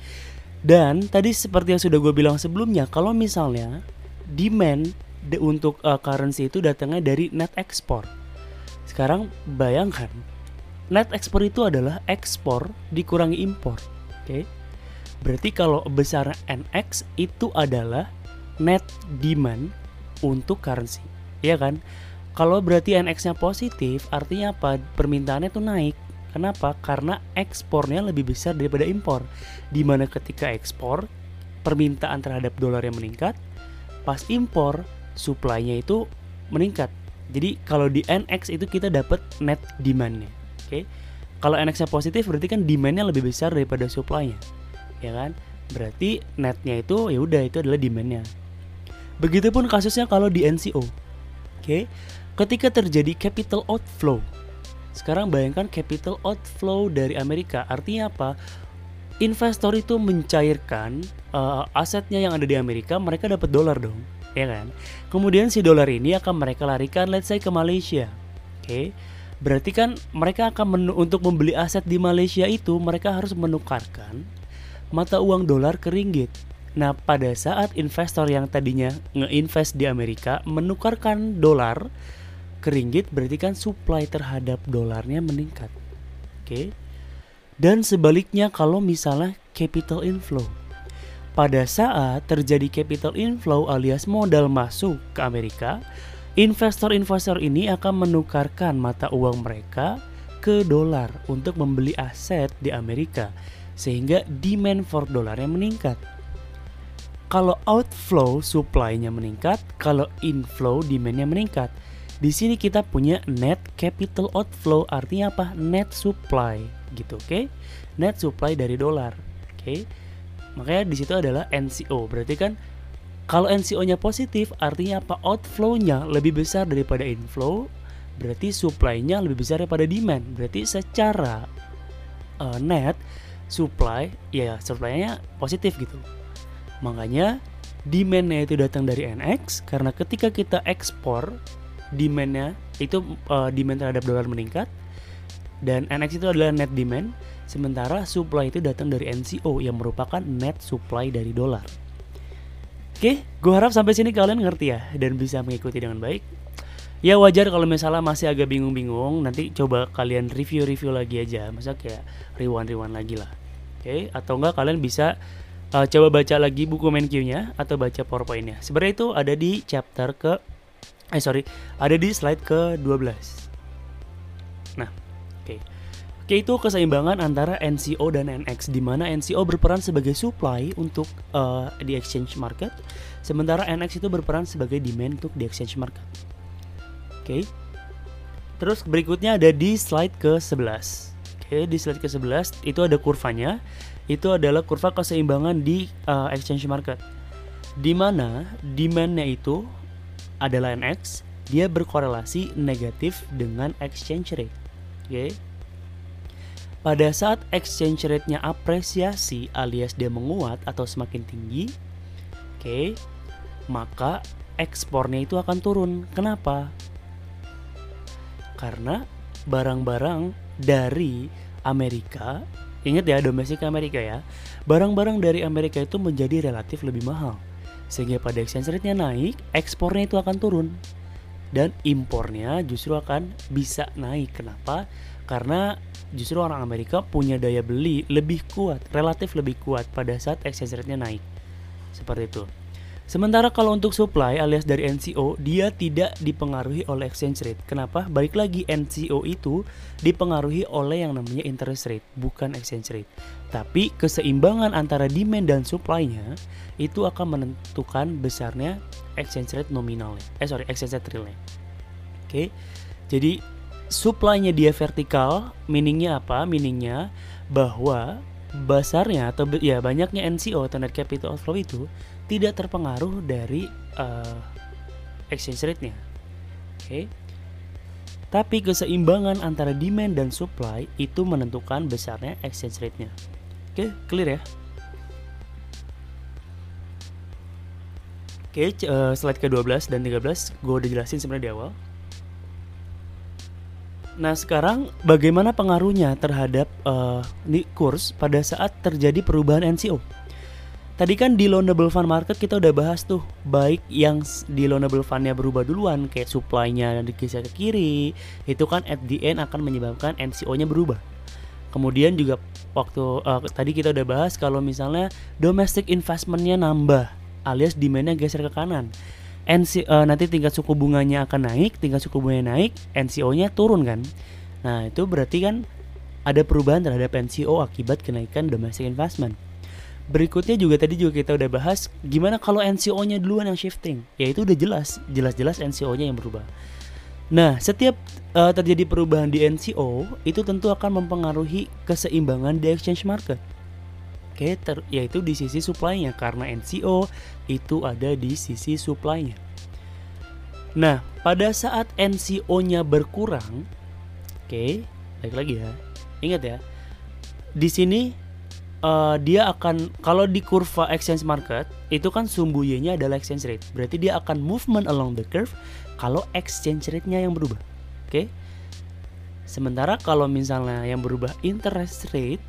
dan tadi seperti yang sudah gue bilang sebelumnya kalau misalnya demand de untuk uh, currency itu datangnya dari net export. Sekarang bayangkan net export itu adalah ekspor dikurangi impor. Oke. Okay? Berarti kalau besar NX itu adalah net demand untuk currency. Iya kan? Kalau berarti NX-nya positif, artinya apa? Permintaannya tuh naik. Kenapa? Karena ekspornya lebih besar daripada impor. Di mana ketika ekspor, permintaan terhadap dolar yang meningkat, pas impor supply-nya itu meningkat. Jadi kalau di NX itu kita dapat net demand-nya. Oke. Okay? Kalau NX-nya positif berarti kan demand-nya lebih besar daripada supply-nya. Ya kan? Berarti netnya itu ya udah itu adalah demand-nya. Begitupun kasusnya kalau di NCO. Oke. Okay? Ketika terjadi capital outflow. Sekarang bayangkan capital outflow dari Amerika. Artinya apa? investor itu mencairkan uh, asetnya yang ada di Amerika, mereka dapat dolar dong, ya kan? Kemudian si dolar ini akan mereka larikan, let's say ke Malaysia, oke? Okay? Berarti kan mereka akan menu untuk membeli aset di Malaysia itu mereka harus menukarkan mata uang dolar ke ringgit. Nah, pada saat investor yang tadinya nge-invest di Amerika menukarkan dolar ke ringgit, berarti kan supply terhadap dolarnya meningkat. Oke. Dan sebaliknya kalau misalnya capital inflow. Pada saat terjadi capital inflow alias modal masuk ke Amerika, investor-investor ini akan menukarkan mata uang mereka ke dolar untuk membeli aset di Amerika sehingga demand for dolarnya meningkat. Kalau outflow supply-nya meningkat, kalau inflow demand-nya meningkat. Di sini kita punya net capital outflow artinya apa? Net supply gitu, oke? Okay? Net supply dari dolar. Oke. Okay? Makanya di situ adalah NCO. Berarti kan kalau NCO-nya positif artinya apa? Outflow-nya lebih besar daripada inflow, berarti supply-nya lebih besar daripada demand. Berarti secara uh, net supply ya supply-nya positif gitu. Makanya demand-nya itu datang dari NX karena ketika kita ekspor demand-nya itu uh, demand terhadap dolar meningkat dan NX itu adalah net demand sementara supply itu datang dari NCO yang merupakan net supply dari dolar. Oke, gue harap sampai sini kalian ngerti ya dan bisa mengikuti dengan baik. Ya wajar kalau misalnya masih agak bingung-bingung, nanti coba kalian review-review lagi aja, masa kayak rewind-rewind lagi lah. Oke, atau enggak kalian bisa uh, coba baca lagi buku MenQ-nya atau baca PowerPoint-nya. Sebenarnya itu ada di chapter ke eh sorry, ada di slide ke-12. Nah, oke. Okay. Oke, itu keseimbangan antara NCO dan NX di mana NCO berperan sebagai supply untuk uh, di exchange market, sementara NX itu berperan sebagai demand untuk di exchange market. Oke. Okay. Terus berikutnya ada di slide ke-11. Oke, di slide ke-11 itu ada kurvanya itu adalah kurva keseimbangan di uh, exchange market di mana demandnya itu adalah NX dia berkorelasi negatif dengan exchange rate oke okay? Pada saat exchange rate-nya apresiasi alias dia menguat atau semakin tinggi oke okay, maka ekspornya itu akan turun kenapa karena barang-barang dari Amerika Ingat ya domestik Amerika ya. Barang-barang dari Amerika itu menjadi relatif lebih mahal. Sehingga pada exchange rate-nya naik, ekspornya itu akan turun. Dan impornya justru akan bisa naik. Kenapa? Karena justru orang Amerika punya daya beli lebih kuat, relatif lebih kuat pada saat exchange rate-nya naik. Seperti itu. Sementara kalau untuk supply alias dari NCO, dia tidak dipengaruhi oleh exchange rate. Kenapa? Balik lagi NCO itu dipengaruhi oleh yang namanya interest rate, bukan exchange rate. Tapi keseimbangan antara demand dan supply-nya itu akan menentukan besarnya exchange rate nominalnya. Eh sorry, exchange rate realnya. Oke. Okay? Jadi supply-nya dia vertikal, meaningnya apa? Meaningnya bahwa besarnya atau ya banyaknya NCO atau net capital outflow itu tidak terpengaruh dari uh, exchange rate-nya. Oke. Okay? Tapi keseimbangan antara demand dan supply itu menentukan besarnya exchange rate-nya. Oke, okay, clear ya? Oke, okay, uh, slide ke-12 dan 13 gue udah jelasin sebenarnya di awal. Nah, sekarang bagaimana pengaruhnya terhadap uh, kurs pada saat terjadi perubahan NCO? Tadi kan di loanable fund market kita udah bahas tuh baik yang di loanable fundnya berubah duluan kayak supply-nya digeser ke kiri itu kan at the end akan menyebabkan NCO-nya berubah. Kemudian juga waktu uh, tadi kita udah bahas kalau misalnya domestic investmentnya nambah alias demandnya geser ke kanan. NC, uh, nanti tingkat suku bunganya akan naik, tingkat suku bunganya naik, NCO-nya turun kan. Nah, itu berarti kan ada perubahan terhadap NCO akibat kenaikan domestic investment. Berikutnya juga tadi juga kita udah bahas gimana kalau NCO-nya duluan yang shifting. Ya itu udah jelas, jelas-jelas NCO-nya yang berubah. Nah, setiap uh, terjadi perubahan di NCO itu tentu akan mempengaruhi keseimbangan di exchange market. Oke, ter yaitu di sisi supply-nya karena NCO itu ada di sisi supply-nya. Nah, pada saat NCO-nya berkurang, oke, baik lagi ya. Ingat ya. Di sini uh, dia akan kalau di kurva exchange market itu kan sumbu y-nya adalah exchange rate. Berarti dia akan movement along the curve kalau exchange rate-nya yang berubah. Oke. Okay? Sementara kalau misalnya yang berubah interest rate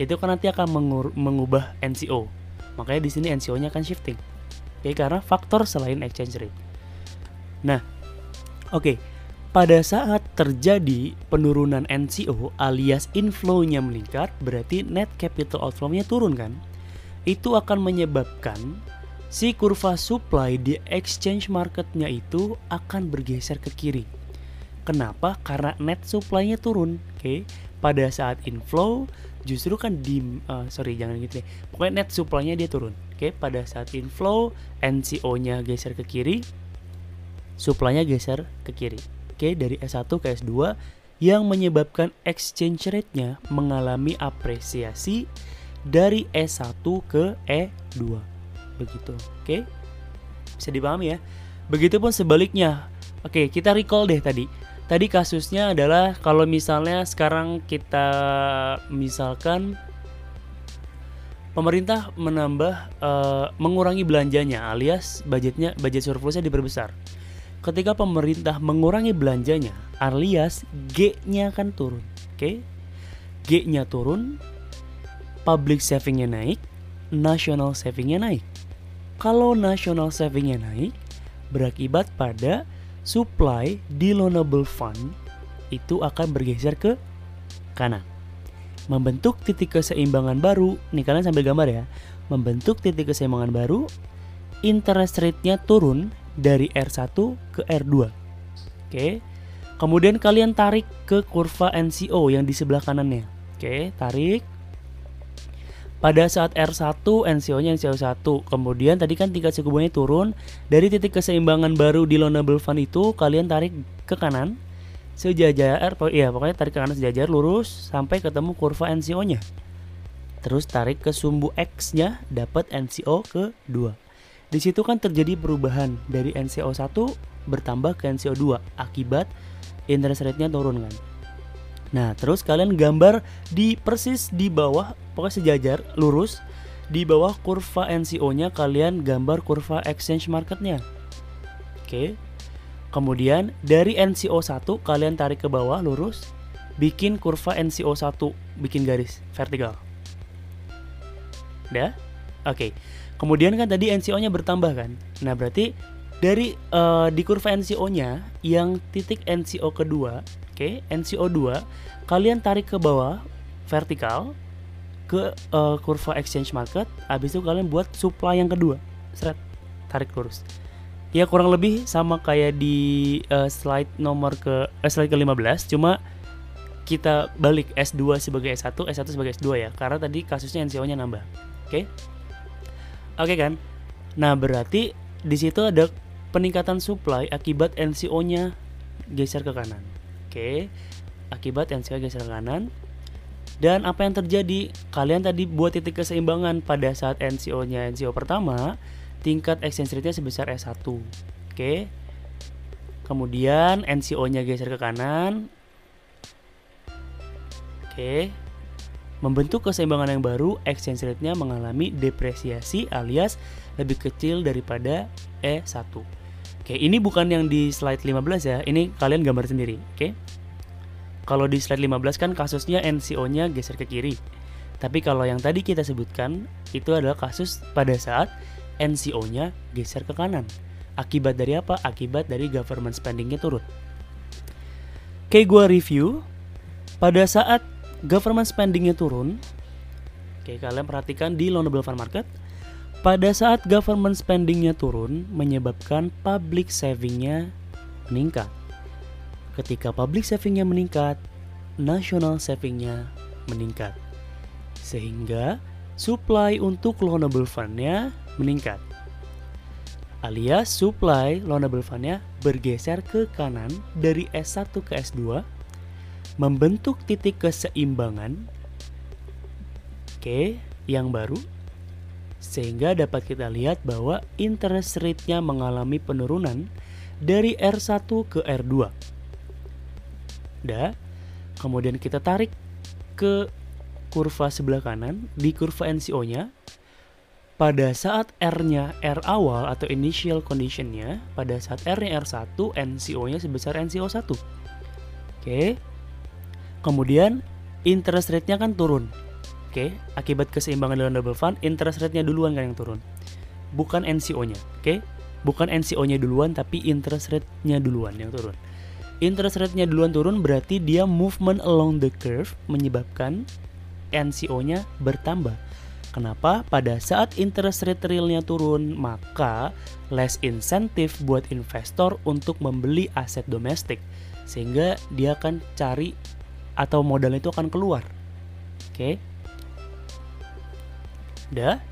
itu kan nanti akan mengubah NCO. Makanya di sini NCO-nya akan shifting. Oke, karena faktor selain exchange rate. Nah, oke. Pada saat terjadi penurunan NCO alias inflow-nya meningkat, berarti net capital outflow-nya turun kan? Itu akan menyebabkan si kurva supply di exchange marketnya itu akan bergeser ke kiri. Kenapa? Karena net supply-nya turun. Oke, pada saat inflow justru kan di uh, sorry jangan gitu deh. Pokoknya net supply-nya dia turun. Oke, pada saat inflow NCO-nya geser ke kiri, supply-nya geser ke kiri. Oke, dari S1 ke S2 yang menyebabkan exchange rate-nya mengalami apresiasi dari S1 ke E2. Begitu. Oke. Bisa dipahami ya? Begitupun sebaliknya. Oke, kita recall deh tadi. Tadi kasusnya adalah kalau misalnya sekarang kita misalkan pemerintah menambah uh, mengurangi belanjanya alias budgetnya budget surplusnya diperbesar ketika pemerintah mengurangi belanjanya alias G-nya akan turun. Oke. Okay? G-nya turun, public savingnya naik, national savingnya naik. Kalau national savingnya naik, berakibat pada supply di loanable fund itu akan bergeser ke kanan. Membentuk titik keseimbangan baru, nih kalian sambil gambar ya. Membentuk titik keseimbangan baru, interest rate-nya turun dari R1 ke R2. Oke. Kemudian kalian tarik ke kurva NCO yang di sebelah kanannya. Oke, tarik. Pada saat R1 NCO-nya NCO1. Kemudian tadi kan tingkat suku bunganya turun dari titik keseimbangan baru di loanable fund itu kalian tarik ke kanan sejajar ya pokoknya tarik ke kanan sejajar lurus sampai ketemu kurva NCO-nya. Terus tarik ke sumbu X-nya dapat NCO ke 2. Di situ kan terjadi perubahan dari NCO1 bertambah ke NCO2 akibat interest rate-nya turun kan. Nah, terus kalian gambar di persis di bawah pokoknya sejajar lurus di bawah kurva NCO-nya kalian gambar kurva exchange market-nya. Oke. Kemudian dari NCO1 kalian tarik ke bawah lurus bikin kurva NCO1 bikin garis vertikal. Udah? Oke. Kemudian kan tadi NCO-nya bertambah kan. Nah, berarti dari uh, di kurva NCO-nya yang titik NCO kedua, oke, okay, NCO 2 kalian tarik ke bawah vertikal ke uh, kurva exchange market, habis itu kalian buat supply yang kedua. Seret, tarik lurus. Ya kurang lebih sama kayak di uh, slide nomor ke uh, slide ke-15, cuma kita balik S2 sebagai S1, S1 sebagai S2 ya, karena tadi kasusnya NCO-nya nambah. Oke? Okay? Oke okay kan? Nah, berarti di situ ada peningkatan supply akibat NCO-nya geser ke kanan. Oke. Akibat NCO geser kanan. Dan apa yang terjadi? Kalian tadi buat titik keseimbangan pada saat NCO-nya NCO pertama, tingkat exchange rate-nya sebesar S1. Oke. Kemudian NCO-nya geser ke kanan. Oke. Membentuk keseimbangan yang baru, exchange rate-nya mengalami depresiasi alias lebih kecil daripada E1. Oke, ini bukan yang di slide 15 ya. Ini kalian gambar sendiri, oke? Kalau di slide 15 kan kasusnya NCO-nya geser ke kiri. Tapi kalau yang tadi kita sebutkan itu adalah kasus pada saat NCO-nya geser ke kanan. Akibat dari apa? Akibat dari government spending-nya turun. Oke, gue review. Pada saat government spendingnya turun, oke kalian perhatikan di loanable fund market, pada saat government spendingnya turun menyebabkan public savingnya meningkat. Ketika public savingnya meningkat, national savingnya meningkat. Sehingga supply untuk loanable fundnya meningkat. Alias supply loanable fundnya bergeser ke kanan dari S1 ke S2 membentuk titik keseimbangan oke yang baru sehingga dapat kita lihat bahwa interest rate-nya mengalami penurunan dari R1 ke R2. Dah. Kemudian kita tarik ke kurva sebelah kanan di kurva NCO-nya. Pada saat R-nya R awal atau initial condition-nya, pada saat R-nya R1, NCO-nya sebesar NCO1. Oke. Kemudian interest rate-nya kan turun. Oke, akibat keseimbangan dalam double fund, interest rate-nya duluan kan yang turun. Bukan NCO-nya, oke? Bukan NCO-nya duluan, tapi interest rate-nya duluan yang turun. Interest rate-nya duluan turun berarti dia movement along the curve menyebabkan NCO-nya bertambah. Kenapa? Pada saat interest rate realnya turun, maka less insentif buat investor untuk membeli aset domestik. Sehingga dia akan cari atau modalnya itu akan keluar. Oke. Udah?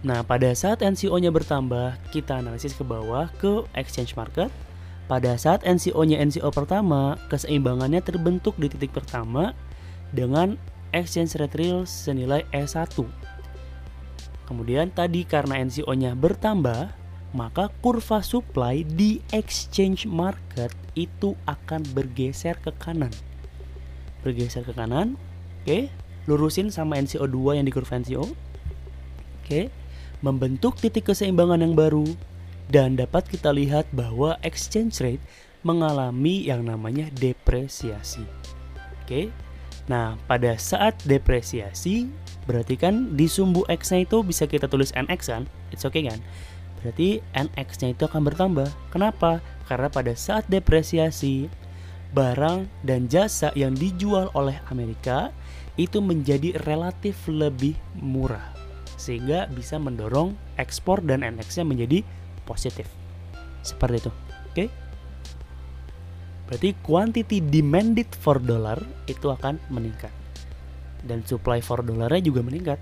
Nah, pada saat NCO-nya bertambah, kita analisis ke bawah ke exchange market. Pada saat NCO-nya NCO pertama, keseimbangannya terbentuk di titik pertama dengan exchange rate real senilai E1 Kemudian tadi karena NCO-nya bertambah, maka kurva supply di exchange market itu akan bergeser ke kanan. Bergeser ke kanan, oke, okay. lurusin sama NCO2 yang di kurva NCO. Membentuk titik keseimbangan yang baru dan dapat kita lihat bahwa exchange rate mengalami yang namanya depresiasi. Oke. Nah, pada saat depresiasi Berarti kan di sumbu X-nya itu bisa kita tulis NX kan? It's okay kan? Berarti NX-nya itu akan bertambah. Kenapa? Karena pada saat depresiasi, barang dan jasa yang dijual oleh Amerika itu menjadi relatif lebih murah. Sehingga bisa mendorong ekspor dan NX-nya menjadi positif. Seperti itu. Oke? Berarti quantity demanded for dollar itu akan meningkat dan supply for dolarnya juga meningkat.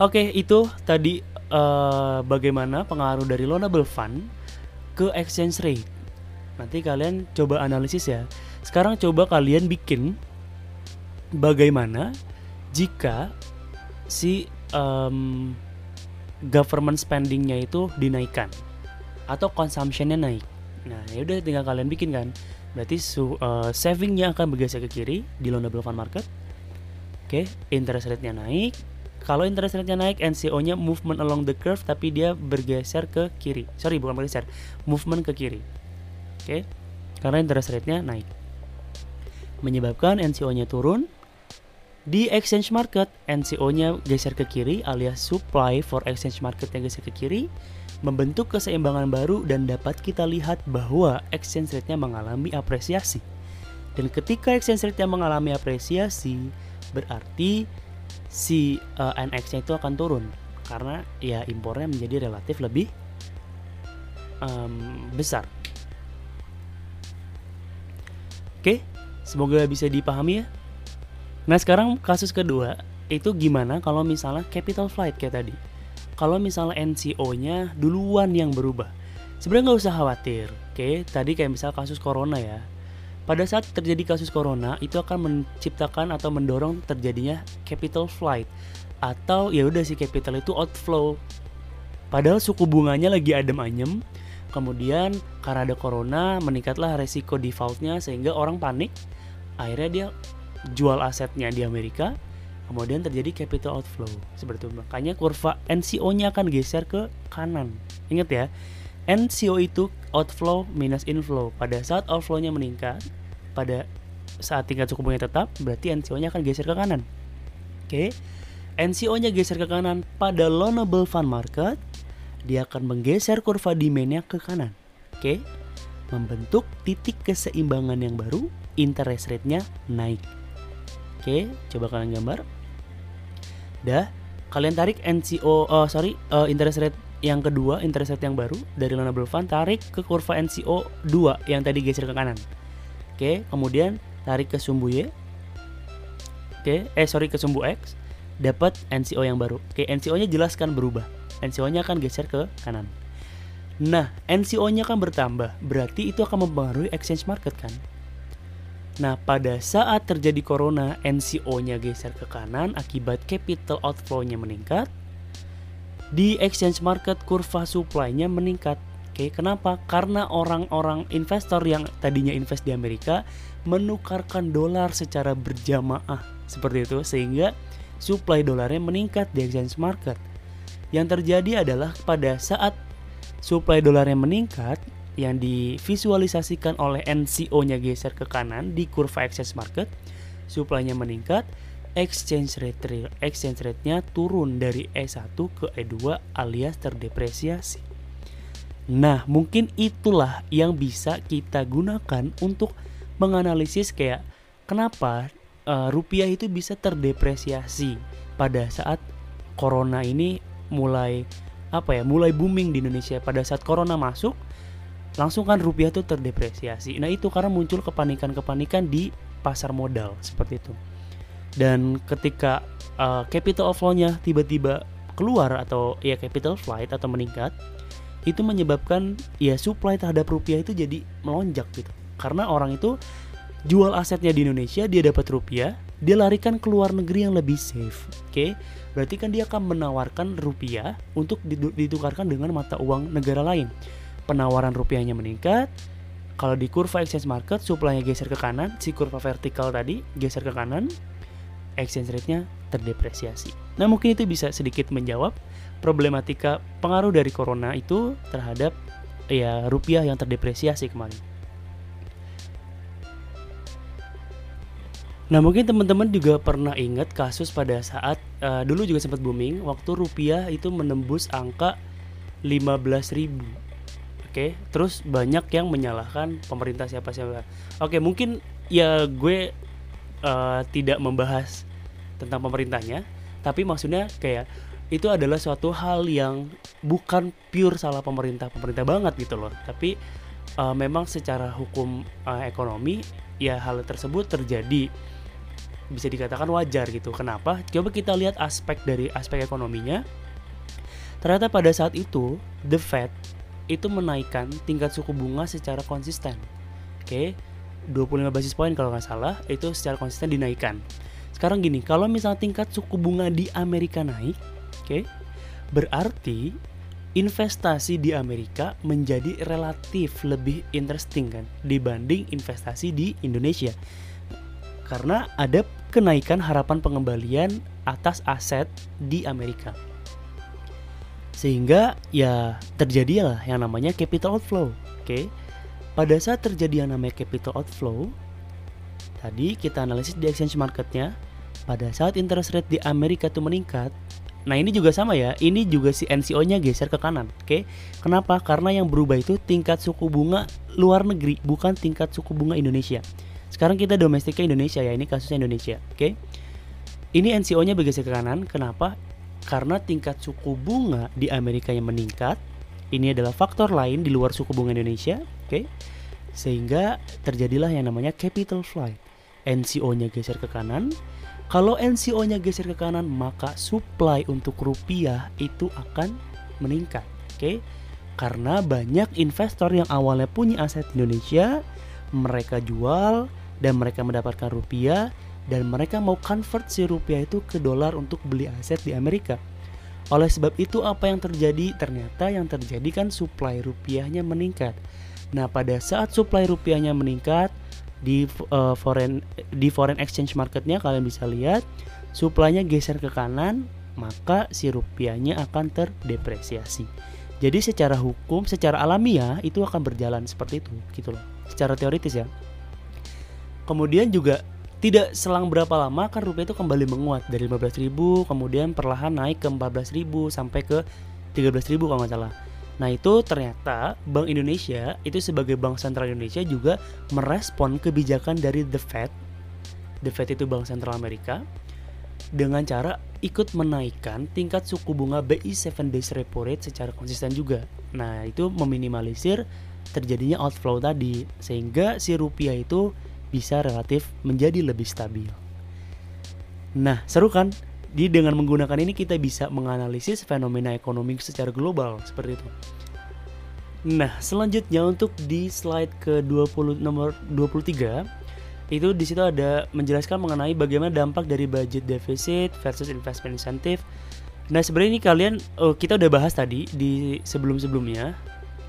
Oke, itu tadi uh, bagaimana pengaruh dari loanable fund ke exchange rate. Nanti kalian coba analisis ya. Sekarang coba kalian bikin bagaimana jika si um, government spendingnya itu dinaikkan atau consumptionnya naik. Nah, ya udah tinggal kalian bikin kan. Berarti su, uh, savingnya akan bergeser ke kiri di loanable fund market. Oke okay, interest rate-nya naik. Kalau interest rate-nya naik NCO-nya movement along the curve tapi dia bergeser ke kiri. Sorry bukan bergeser. Movement ke kiri. Oke okay? karena interest rate-nya naik. Menyebabkan NCO-nya turun di exchange market NCO-nya geser ke kiri alias supply for exchange market yang geser ke kiri membentuk keseimbangan baru dan dapat kita lihat bahwa exchange rate-nya mengalami apresiasi. Dan ketika exchange rate-nya mengalami apresiasi, berarti si uh, eh, NX-nya itu akan turun karena ya impornya menjadi relatif lebih um, besar. Oke, semoga bisa dipahami ya. Nah sekarang kasus kedua itu gimana kalau misalnya capital flight kayak tadi kalau misalnya NCO-nya duluan yang berubah. Sebenarnya nggak usah khawatir, oke? Tadi kayak misal kasus corona ya. Pada saat terjadi kasus corona, itu akan menciptakan atau mendorong terjadinya capital flight atau ya udah si capital itu outflow. Padahal suku bunganya lagi adem ayem, kemudian karena ada corona meningkatlah resiko defaultnya sehingga orang panik. Akhirnya dia jual asetnya di Amerika, kemudian terjadi capital outflow. Seperti itu. Makanya kurva NCO-nya akan geser ke kanan. Ingat ya NCO itu outflow minus inflow. Pada saat outflow-nya meningkat pada saat tingkat suku bunga tetap berarti NCO-nya akan geser ke kanan. Oke? Okay. NCO-nya geser ke kanan pada loanable fund market dia akan menggeser kurva demand-nya ke kanan. Oke? Okay. membentuk titik keseimbangan yang baru interest rate-nya naik Oke, coba kalian gambar. Dah, kalian tarik NCO, oh sorry, uh, interest rate yang kedua, interest rate yang baru dari loanable fund tarik ke kurva NCO 2 yang tadi geser ke kanan. Oke, kemudian tarik ke sumbu Y. Oke, eh sorry ke sumbu X, dapat NCO yang baru. Oke, NCO-nya jelaskan berubah. NCO-nya akan geser ke kanan. Nah, NCO-nya akan bertambah, berarti itu akan mempengaruhi exchange market kan? Nah, pada saat terjadi corona, NCO-nya geser ke kanan akibat capital outflow-nya meningkat. Di exchange market kurva supply-nya meningkat. Oke, kenapa? Karena orang-orang investor yang tadinya invest di Amerika menukarkan dolar secara berjamaah seperti itu sehingga supply dolarnya meningkat di exchange market. Yang terjadi adalah pada saat supply dolarnya meningkat, yang divisualisasikan oleh NCO-nya geser ke kanan di kurva exchange market, supply-nya meningkat, exchange rate exchange rate-nya turun dari E1 ke E2 alias terdepresiasi. Nah, mungkin itulah yang bisa kita gunakan untuk menganalisis kayak kenapa uh, rupiah itu bisa terdepresiasi pada saat corona ini mulai apa ya mulai booming di Indonesia pada saat corona masuk langsung kan rupiah tuh terdepresiasi nah itu karena muncul kepanikan-kepanikan di pasar modal seperti itu dan ketika uh, capital outflow-nya tiba-tiba keluar atau ya capital flight atau meningkat itu menyebabkan ya supply terhadap rupiah itu jadi melonjak gitu karena orang itu jual asetnya di Indonesia dia dapat rupiah dia larikan ke luar negeri yang lebih safe oke okay? berarti kan dia akan menawarkan rupiah untuk ditukarkan dengan mata uang negara lain. Penawaran rupiahnya meningkat. Kalau di kurva exchange market, supply-nya geser ke kanan, si kurva vertikal tadi geser ke kanan, exchange rate-nya terdepresiasi. Nah, mungkin itu bisa sedikit menjawab problematika pengaruh dari corona itu terhadap ya rupiah yang terdepresiasi kemarin. Nah mungkin teman-teman juga pernah ingat kasus pada saat uh, dulu juga sempat booming waktu rupiah itu menembus angka 15.000 Oke, terus banyak yang menyalahkan pemerintah siapa siapa. Oke, mungkin ya gue uh, tidak membahas tentang pemerintahnya, tapi maksudnya kayak itu adalah suatu hal yang bukan pure salah pemerintah pemerintah banget gitu loh. Tapi uh, memang secara hukum uh, ekonomi ya hal tersebut terjadi bisa dikatakan wajar gitu. Kenapa? Coba kita lihat aspek dari aspek ekonominya. Ternyata pada saat itu the Fed itu menaikkan tingkat suku bunga secara konsisten. Oke, 25 basis point kalau nggak salah itu secara konsisten dinaikkan. Sekarang gini, kalau misalnya tingkat suku bunga di Amerika naik, oke, berarti investasi di Amerika menjadi relatif lebih interesting kan dibanding investasi di Indonesia karena ada kenaikan harapan pengembalian atas aset di Amerika. Sehingga ya terjadilah yang namanya capital outflow. Oke. Pada saat terjadi yang namanya capital outflow, tadi kita analisis di exchange marketnya, pada saat interest rate di Amerika itu meningkat, Nah ini juga sama ya, ini juga si NCO-nya geser ke kanan, oke? Kenapa? Karena yang berubah itu tingkat suku bunga luar negeri, bukan tingkat suku bunga Indonesia. Sekarang kita domestiknya Indonesia ya, ini kasusnya Indonesia. Oke. Okay? Ini NCO-nya bergeser ke kanan. Kenapa? Karena tingkat suku bunga di Amerika yang meningkat. Ini adalah faktor lain di luar suku bunga Indonesia, oke? Okay? Sehingga terjadilah yang namanya capital flight. NCO-nya geser ke kanan. Kalau NCO-nya geser ke kanan, maka supply untuk rupiah itu akan meningkat, oke? Okay? Karena banyak investor yang awalnya punya aset Indonesia, mereka jual dan mereka mendapatkan rupiah dan mereka mau convert si rupiah itu ke dolar untuk beli aset di Amerika. Oleh sebab itu apa yang terjadi? Ternyata yang terjadi kan supply rupiahnya meningkat. Nah, pada saat supply rupiahnya meningkat di uh, foreign di foreign exchange marketnya kalian bisa lihat supply-nya geser ke kanan, maka si rupiahnya akan terdepresiasi. Jadi secara hukum, secara alamiah itu akan berjalan seperti itu, gitu loh. Secara teoritis ya kemudian juga tidak selang berapa lama kan rupiah itu kembali menguat dari 15.000 kemudian perlahan naik ke 14.000 sampai ke 13.000 kalau nggak salah. Nah itu ternyata Bank Indonesia itu sebagai Bank Sentral Indonesia juga merespon kebijakan dari The Fed. The Fed itu Bank Sentral Amerika dengan cara ikut menaikkan tingkat suku bunga BI 7 days repo rate secara konsisten juga. Nah itu meminimalisir terjadinya outflow tadi sehingga si rupiah itu bisa relatif menjadi lebih stabil. Nah, seru kan? Di dengan menggunakan ini kita bisa menganalisis fenomena ekonomi secara global seperti itu. Nah, selanjutnya untuk di slide ke 20 nomor 23 itu di situ ada menjelaskan mengenai bagaimana dampak dari budget deficit versus investment incentive. Nah, sebenarnya ini kalian oh, kita udah bahas tadi di sebelum-sebelumnya.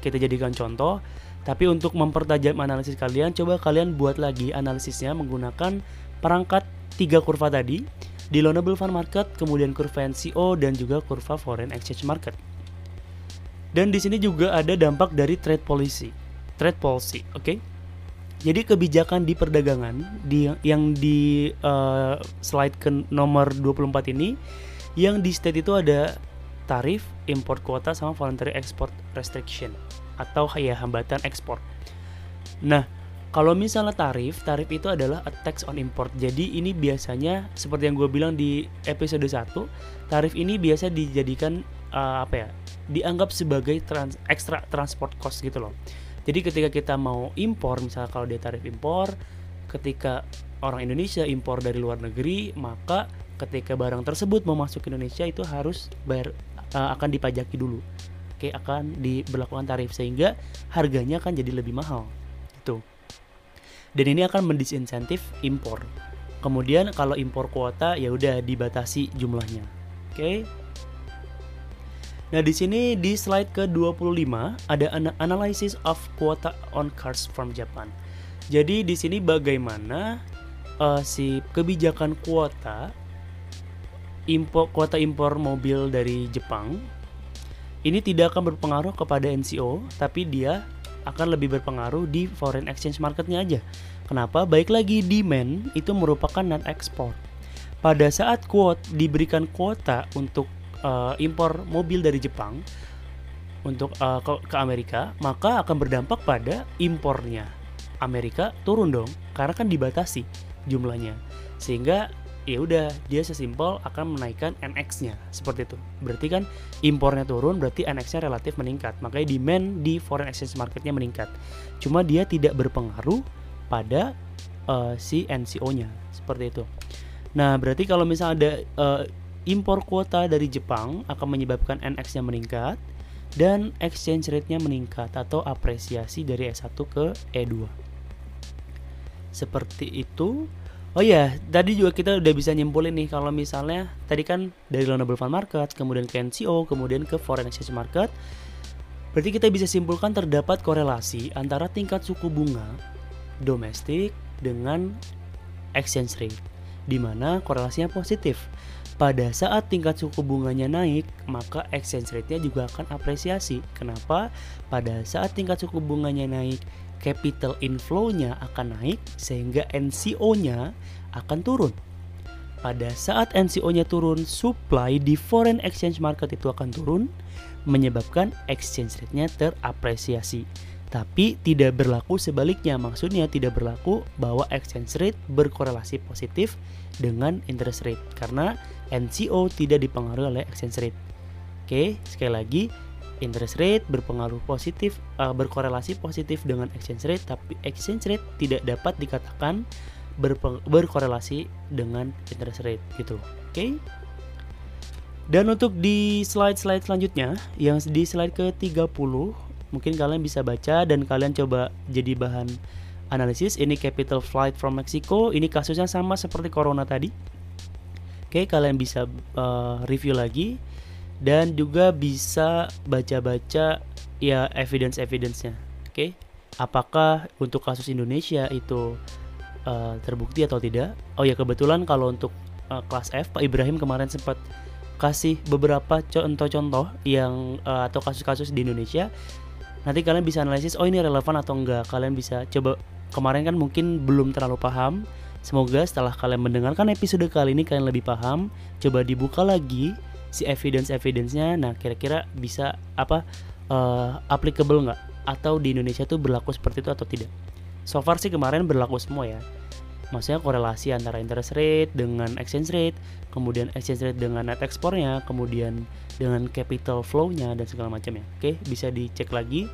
Kita jadikan contoh tapi untuk mempertajam analisis kalian, coba kalian buat lagi analisisnya menggunakan perangkat tiga kurva tadi di loanable fund market, kemudian kurva NCO dan juga kurva foreign exchange market. Dan di sini juga ada dampak dari trade policy. Trade policy, oke? Okay? Jadi kebijakan di perdagangan di yang di uh, slide ke nomor 24 ini yang di state itu ada tarif, import kuota sama voluntary export restriction atau ya hambatan ekspor. Nah, kalau misalnya tarif, tarif itu adalah a tax on import. Jadi ini biasanya seperti yang gue bilang di episode 1, tarif ini biasa dijadikan uh, apa ya? dianggap sebagai trans, extra transport cost gitu loh. Jadi ketika kita mau impor, misalnya kalau dia tarif impor, ketika orang Indonesia impor dari luar negeri, maka ketika barang tersebut mau masuk ke Indonesia itu harus bayar uh, akan dipajaki dulu. Oke, akan diberlakukan tarif sehingga harganya akan jadi lebih mahal. Itu. Dan ini akan mendisinsentif impor. Kemudian kalau impor kuota ya udah dibatasi jumlahnya. Oke. Nah, di sini di slide ke-25 ada an analysis of quota on cars from Japan. Jadi di sini bagaimana uh, si kebijakan kuota impor kuota impor mobil dari Jepang ini tidak akan berpengaruh kepada NCO, tapi dia akan lebih berpengaruh di foreign exchange marketnya aja. Kenapa? Baik lagi demand itu merupakan net export. Pada saat quote diberikan kuota untuk uh, impor mobil dari Jepang untuk uh, ke, ke Amerika, maka akan berdampak pada impornya. Amerika turun dong, karena kan dibatasi jumlahnya. Sehingga ya udah dia sesimpel akan menaikkan NX-nya seperti itu. Berarti kan impornya turun, berarti NX-nya relatif meningkat. Makanya demand di foreign exchange marketnya meningkat. Cuma dia tidak berpengaruh pada uh, si NCO-nya seperti itu. Nah, berarti kalau misalnya ada uh, impor kuota dari Jepang akan menyebabkan NX-nya meningkat dan exchange rate-nya meningkat atau apresiasi dari S1 ke E2. Seperti itu. Oh ya, tadi juga kita udah bisa nyimpulin nih kalau misalnya tadi kan dari loanable fund market, kemudian ke NCO, kemudian ke foreign exchange market. Berarti kita bisa simpulkan terdapat korelasi antara tingkat suku bunga domestik dengan exchange rate di mana korelasinya positif. Pada saat tingkat suku bunganya naik, maka exchange rate-nya juga akan apresiasi. Kenapa? Pada saat tingkat suku bunganya naik, capital inflow-nya akan naik sehingga NCO-nya akan turun. Pada saat NCO-nya turun, supply di foreign exchange market itu akan turun, menyebabkan exchange rate-nya terapresiasi. Tapi tidak berlaku sebaliknya, maksudnya tidak berlaku bahwa exchange rate berkorelasi positif dengan interest rate karena NCO tidak dipengaruhi oleh exchange rate. Oke, sekali lagi interest rate berpengaruh positif uh, berkorelasi positif dengan exchange rate tapi exchange rate tidak dapat dikatakan berkorelasi dengan interest rate gitu. Oke. Dan untuk di slide-slide selanjutnya yang di slide ke-30 mungkin kalian bisa baca dan kalian coba jadi bahan analisis ini capital flight from Mexico ini kasusnya sama seperti corona tadi oke kalian bisa uh, review lagi dan juga bisa baca-baca ya evidence evidence-nya oke? Apakah untuk kasus Indonesia itu uh, terbukti atau tidak? Oh ya kebetulan kalau untuk uh, kelas F Pak Ibrahim kemarin sempat kasih beberapa contoh-contoh yang uh, atau kasus-kasus di Indonesia. Nanti kalian bisa analisis oh ini relevan atau enggak. Kalian bisa coba kemarin kan mungkin belum terlalu paham. Semoga setelah kalian mendengarkan episode kali ini kalian lebih paham. Coba dibuka lagi si evidence evidence-nya nah kira-kira bisa apa uh, applicable nggak atau di Indonesia tuh berlaku seperti itu atau tidak so far sih kemarin berlaku semua ya maksudnya korelasi antara interest rate dengan exchange rate, kemudian exchange rate dengan net ekspornya, kemudian dengan capital flow-nya dan segala macamnya. Oke, bisa dicek lagi.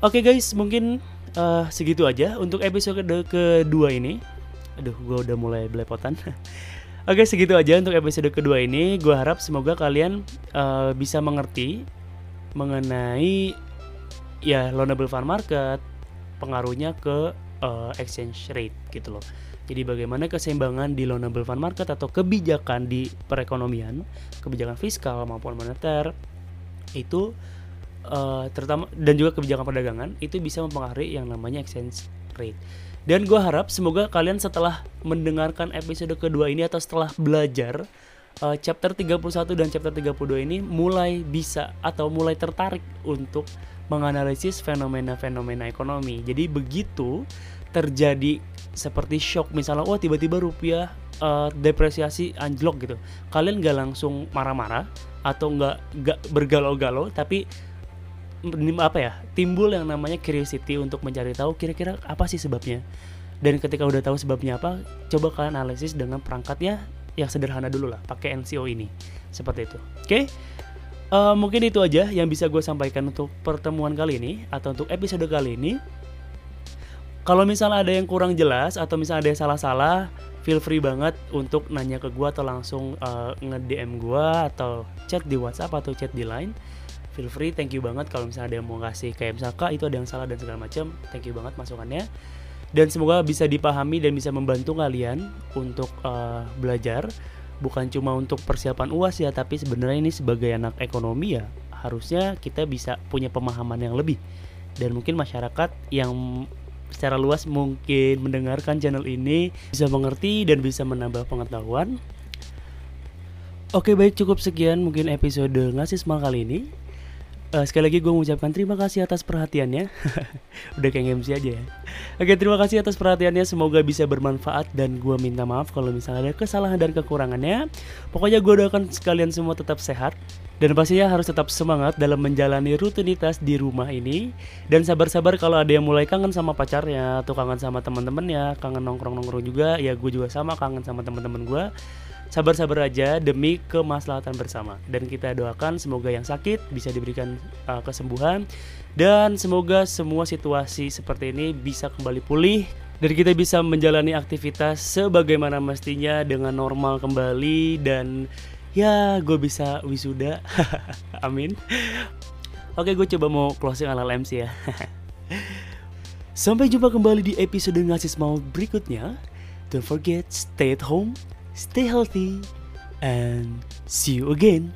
Oke guys, mungkin uh, segitu aja untuk episode kedua ini. Aduh, gue udah mulai belepotan. Oke, segitu aja untuk episode kedua ini. Gue harap semoga kalian uh, bisa mengerti mengenai ya loanable fund market, pengaruhnya ke uh, exchange rate gitu loh. Jadi bagaimana keseimbangan di loanable fund market atau kebijakan di perekonomian, kebijakan fiskal maupun moneter itu uh, terutama dan juga kebijakan perdagangan itu bisa mempengaruhi yang namanya exchange rate. Dan gue harap semoga kalian setelah mendengarkan episode kedua ini atau setelah belajar uh, chapter 31 dan chapter 32 ini mulai bisa atau mulai tertarik untuk menganalisis fenomena-fenomena ekonomi. Jadi begitu terjadi seperti shock misalnya, oh tiba-tiba rupiah uh, depresiasi anjlok gitu, kalian gak langsung marah-marah atau nggak nggak bergalau-galau, tapi apa ya timbul yang namanya curiosity untuk mencari tahu kira-kira apa sih sebabnya. Dan ketika udah tahu sebabnya apa coba kalian analisis dengan perangkatnya yang sederhana dulu lah pakai NCO ini. Seperti itu. Oke? Okay? uh, eh, mungkin itu aja yang bisa gue sampaikan untuk pertemuan kali ini atau untuk episode kali ini. Kalau misalnya ada yang kurang jelas atau misalnya ada yang salah-salah feel free banget untuk nanya ke gue atau langsung uh, nge-DM gue atau chat di WhatsApp atau chat di Line feel free. Thank you banget kalau misalnya ada yang mau ngasih kayak misalnya itu ada yang salah dan segala macam thank you banget masukannya. Dan semoga bisa dipahami dan bisa membantu kalian untuk uh, belajar. Bukan cuma untuk persiapan uas ya tapi sebenarnya ini sebagai anak ekonomi ya harusnya kita bisa punya pemahaman yang lebih. Dan mungkin masyarakat yang secara luas mungkin mendengarkan channel ini bisa mengerti dan bisa menambah pengetahuan. Oke baik cukup sekian mungkin episode ngasih semal kali ini Uh, sekali lagi gue mengucapkan terima kasih atas perhatiannya. Udah kayak MC aja ya. Oke terima kasih atas perhatiannya. Semoga bisa bermanfaat Dan gue minta maaf kalau misalnya ada kesalahan dan kekurangannya. Pokoknya gue doakan sekalian semua tetap sehat. Dan pastinya harus tetap semangat dalam menjalani rutinitas di rumah ini. Dan sabar-sabar kalau ada yang mulai kangen sama pacarnya Atau kangen sama teman-temannya Kangen nongkrong-nongkrong juga Ya gue juga sama kangen sama teman-teman gue sabar-sabar aja demi kemaslahatan bersama. Dan kita doakan semoga yang sakit bisa diberikan uh, kesembuhan. Dan semoga semua situasi seperti ini bisa kembali pulih dan kita bisa menjalani aktivitas sebagaimana mestinya dengan normal kembali dan ya gue bisa wisuda. Amin. Oke gue coba mau closing ala MC ya. Sampai jumpa kembali di episode ngasih mau berikutnya. Don't forget stay at home stay healthy, and see you again.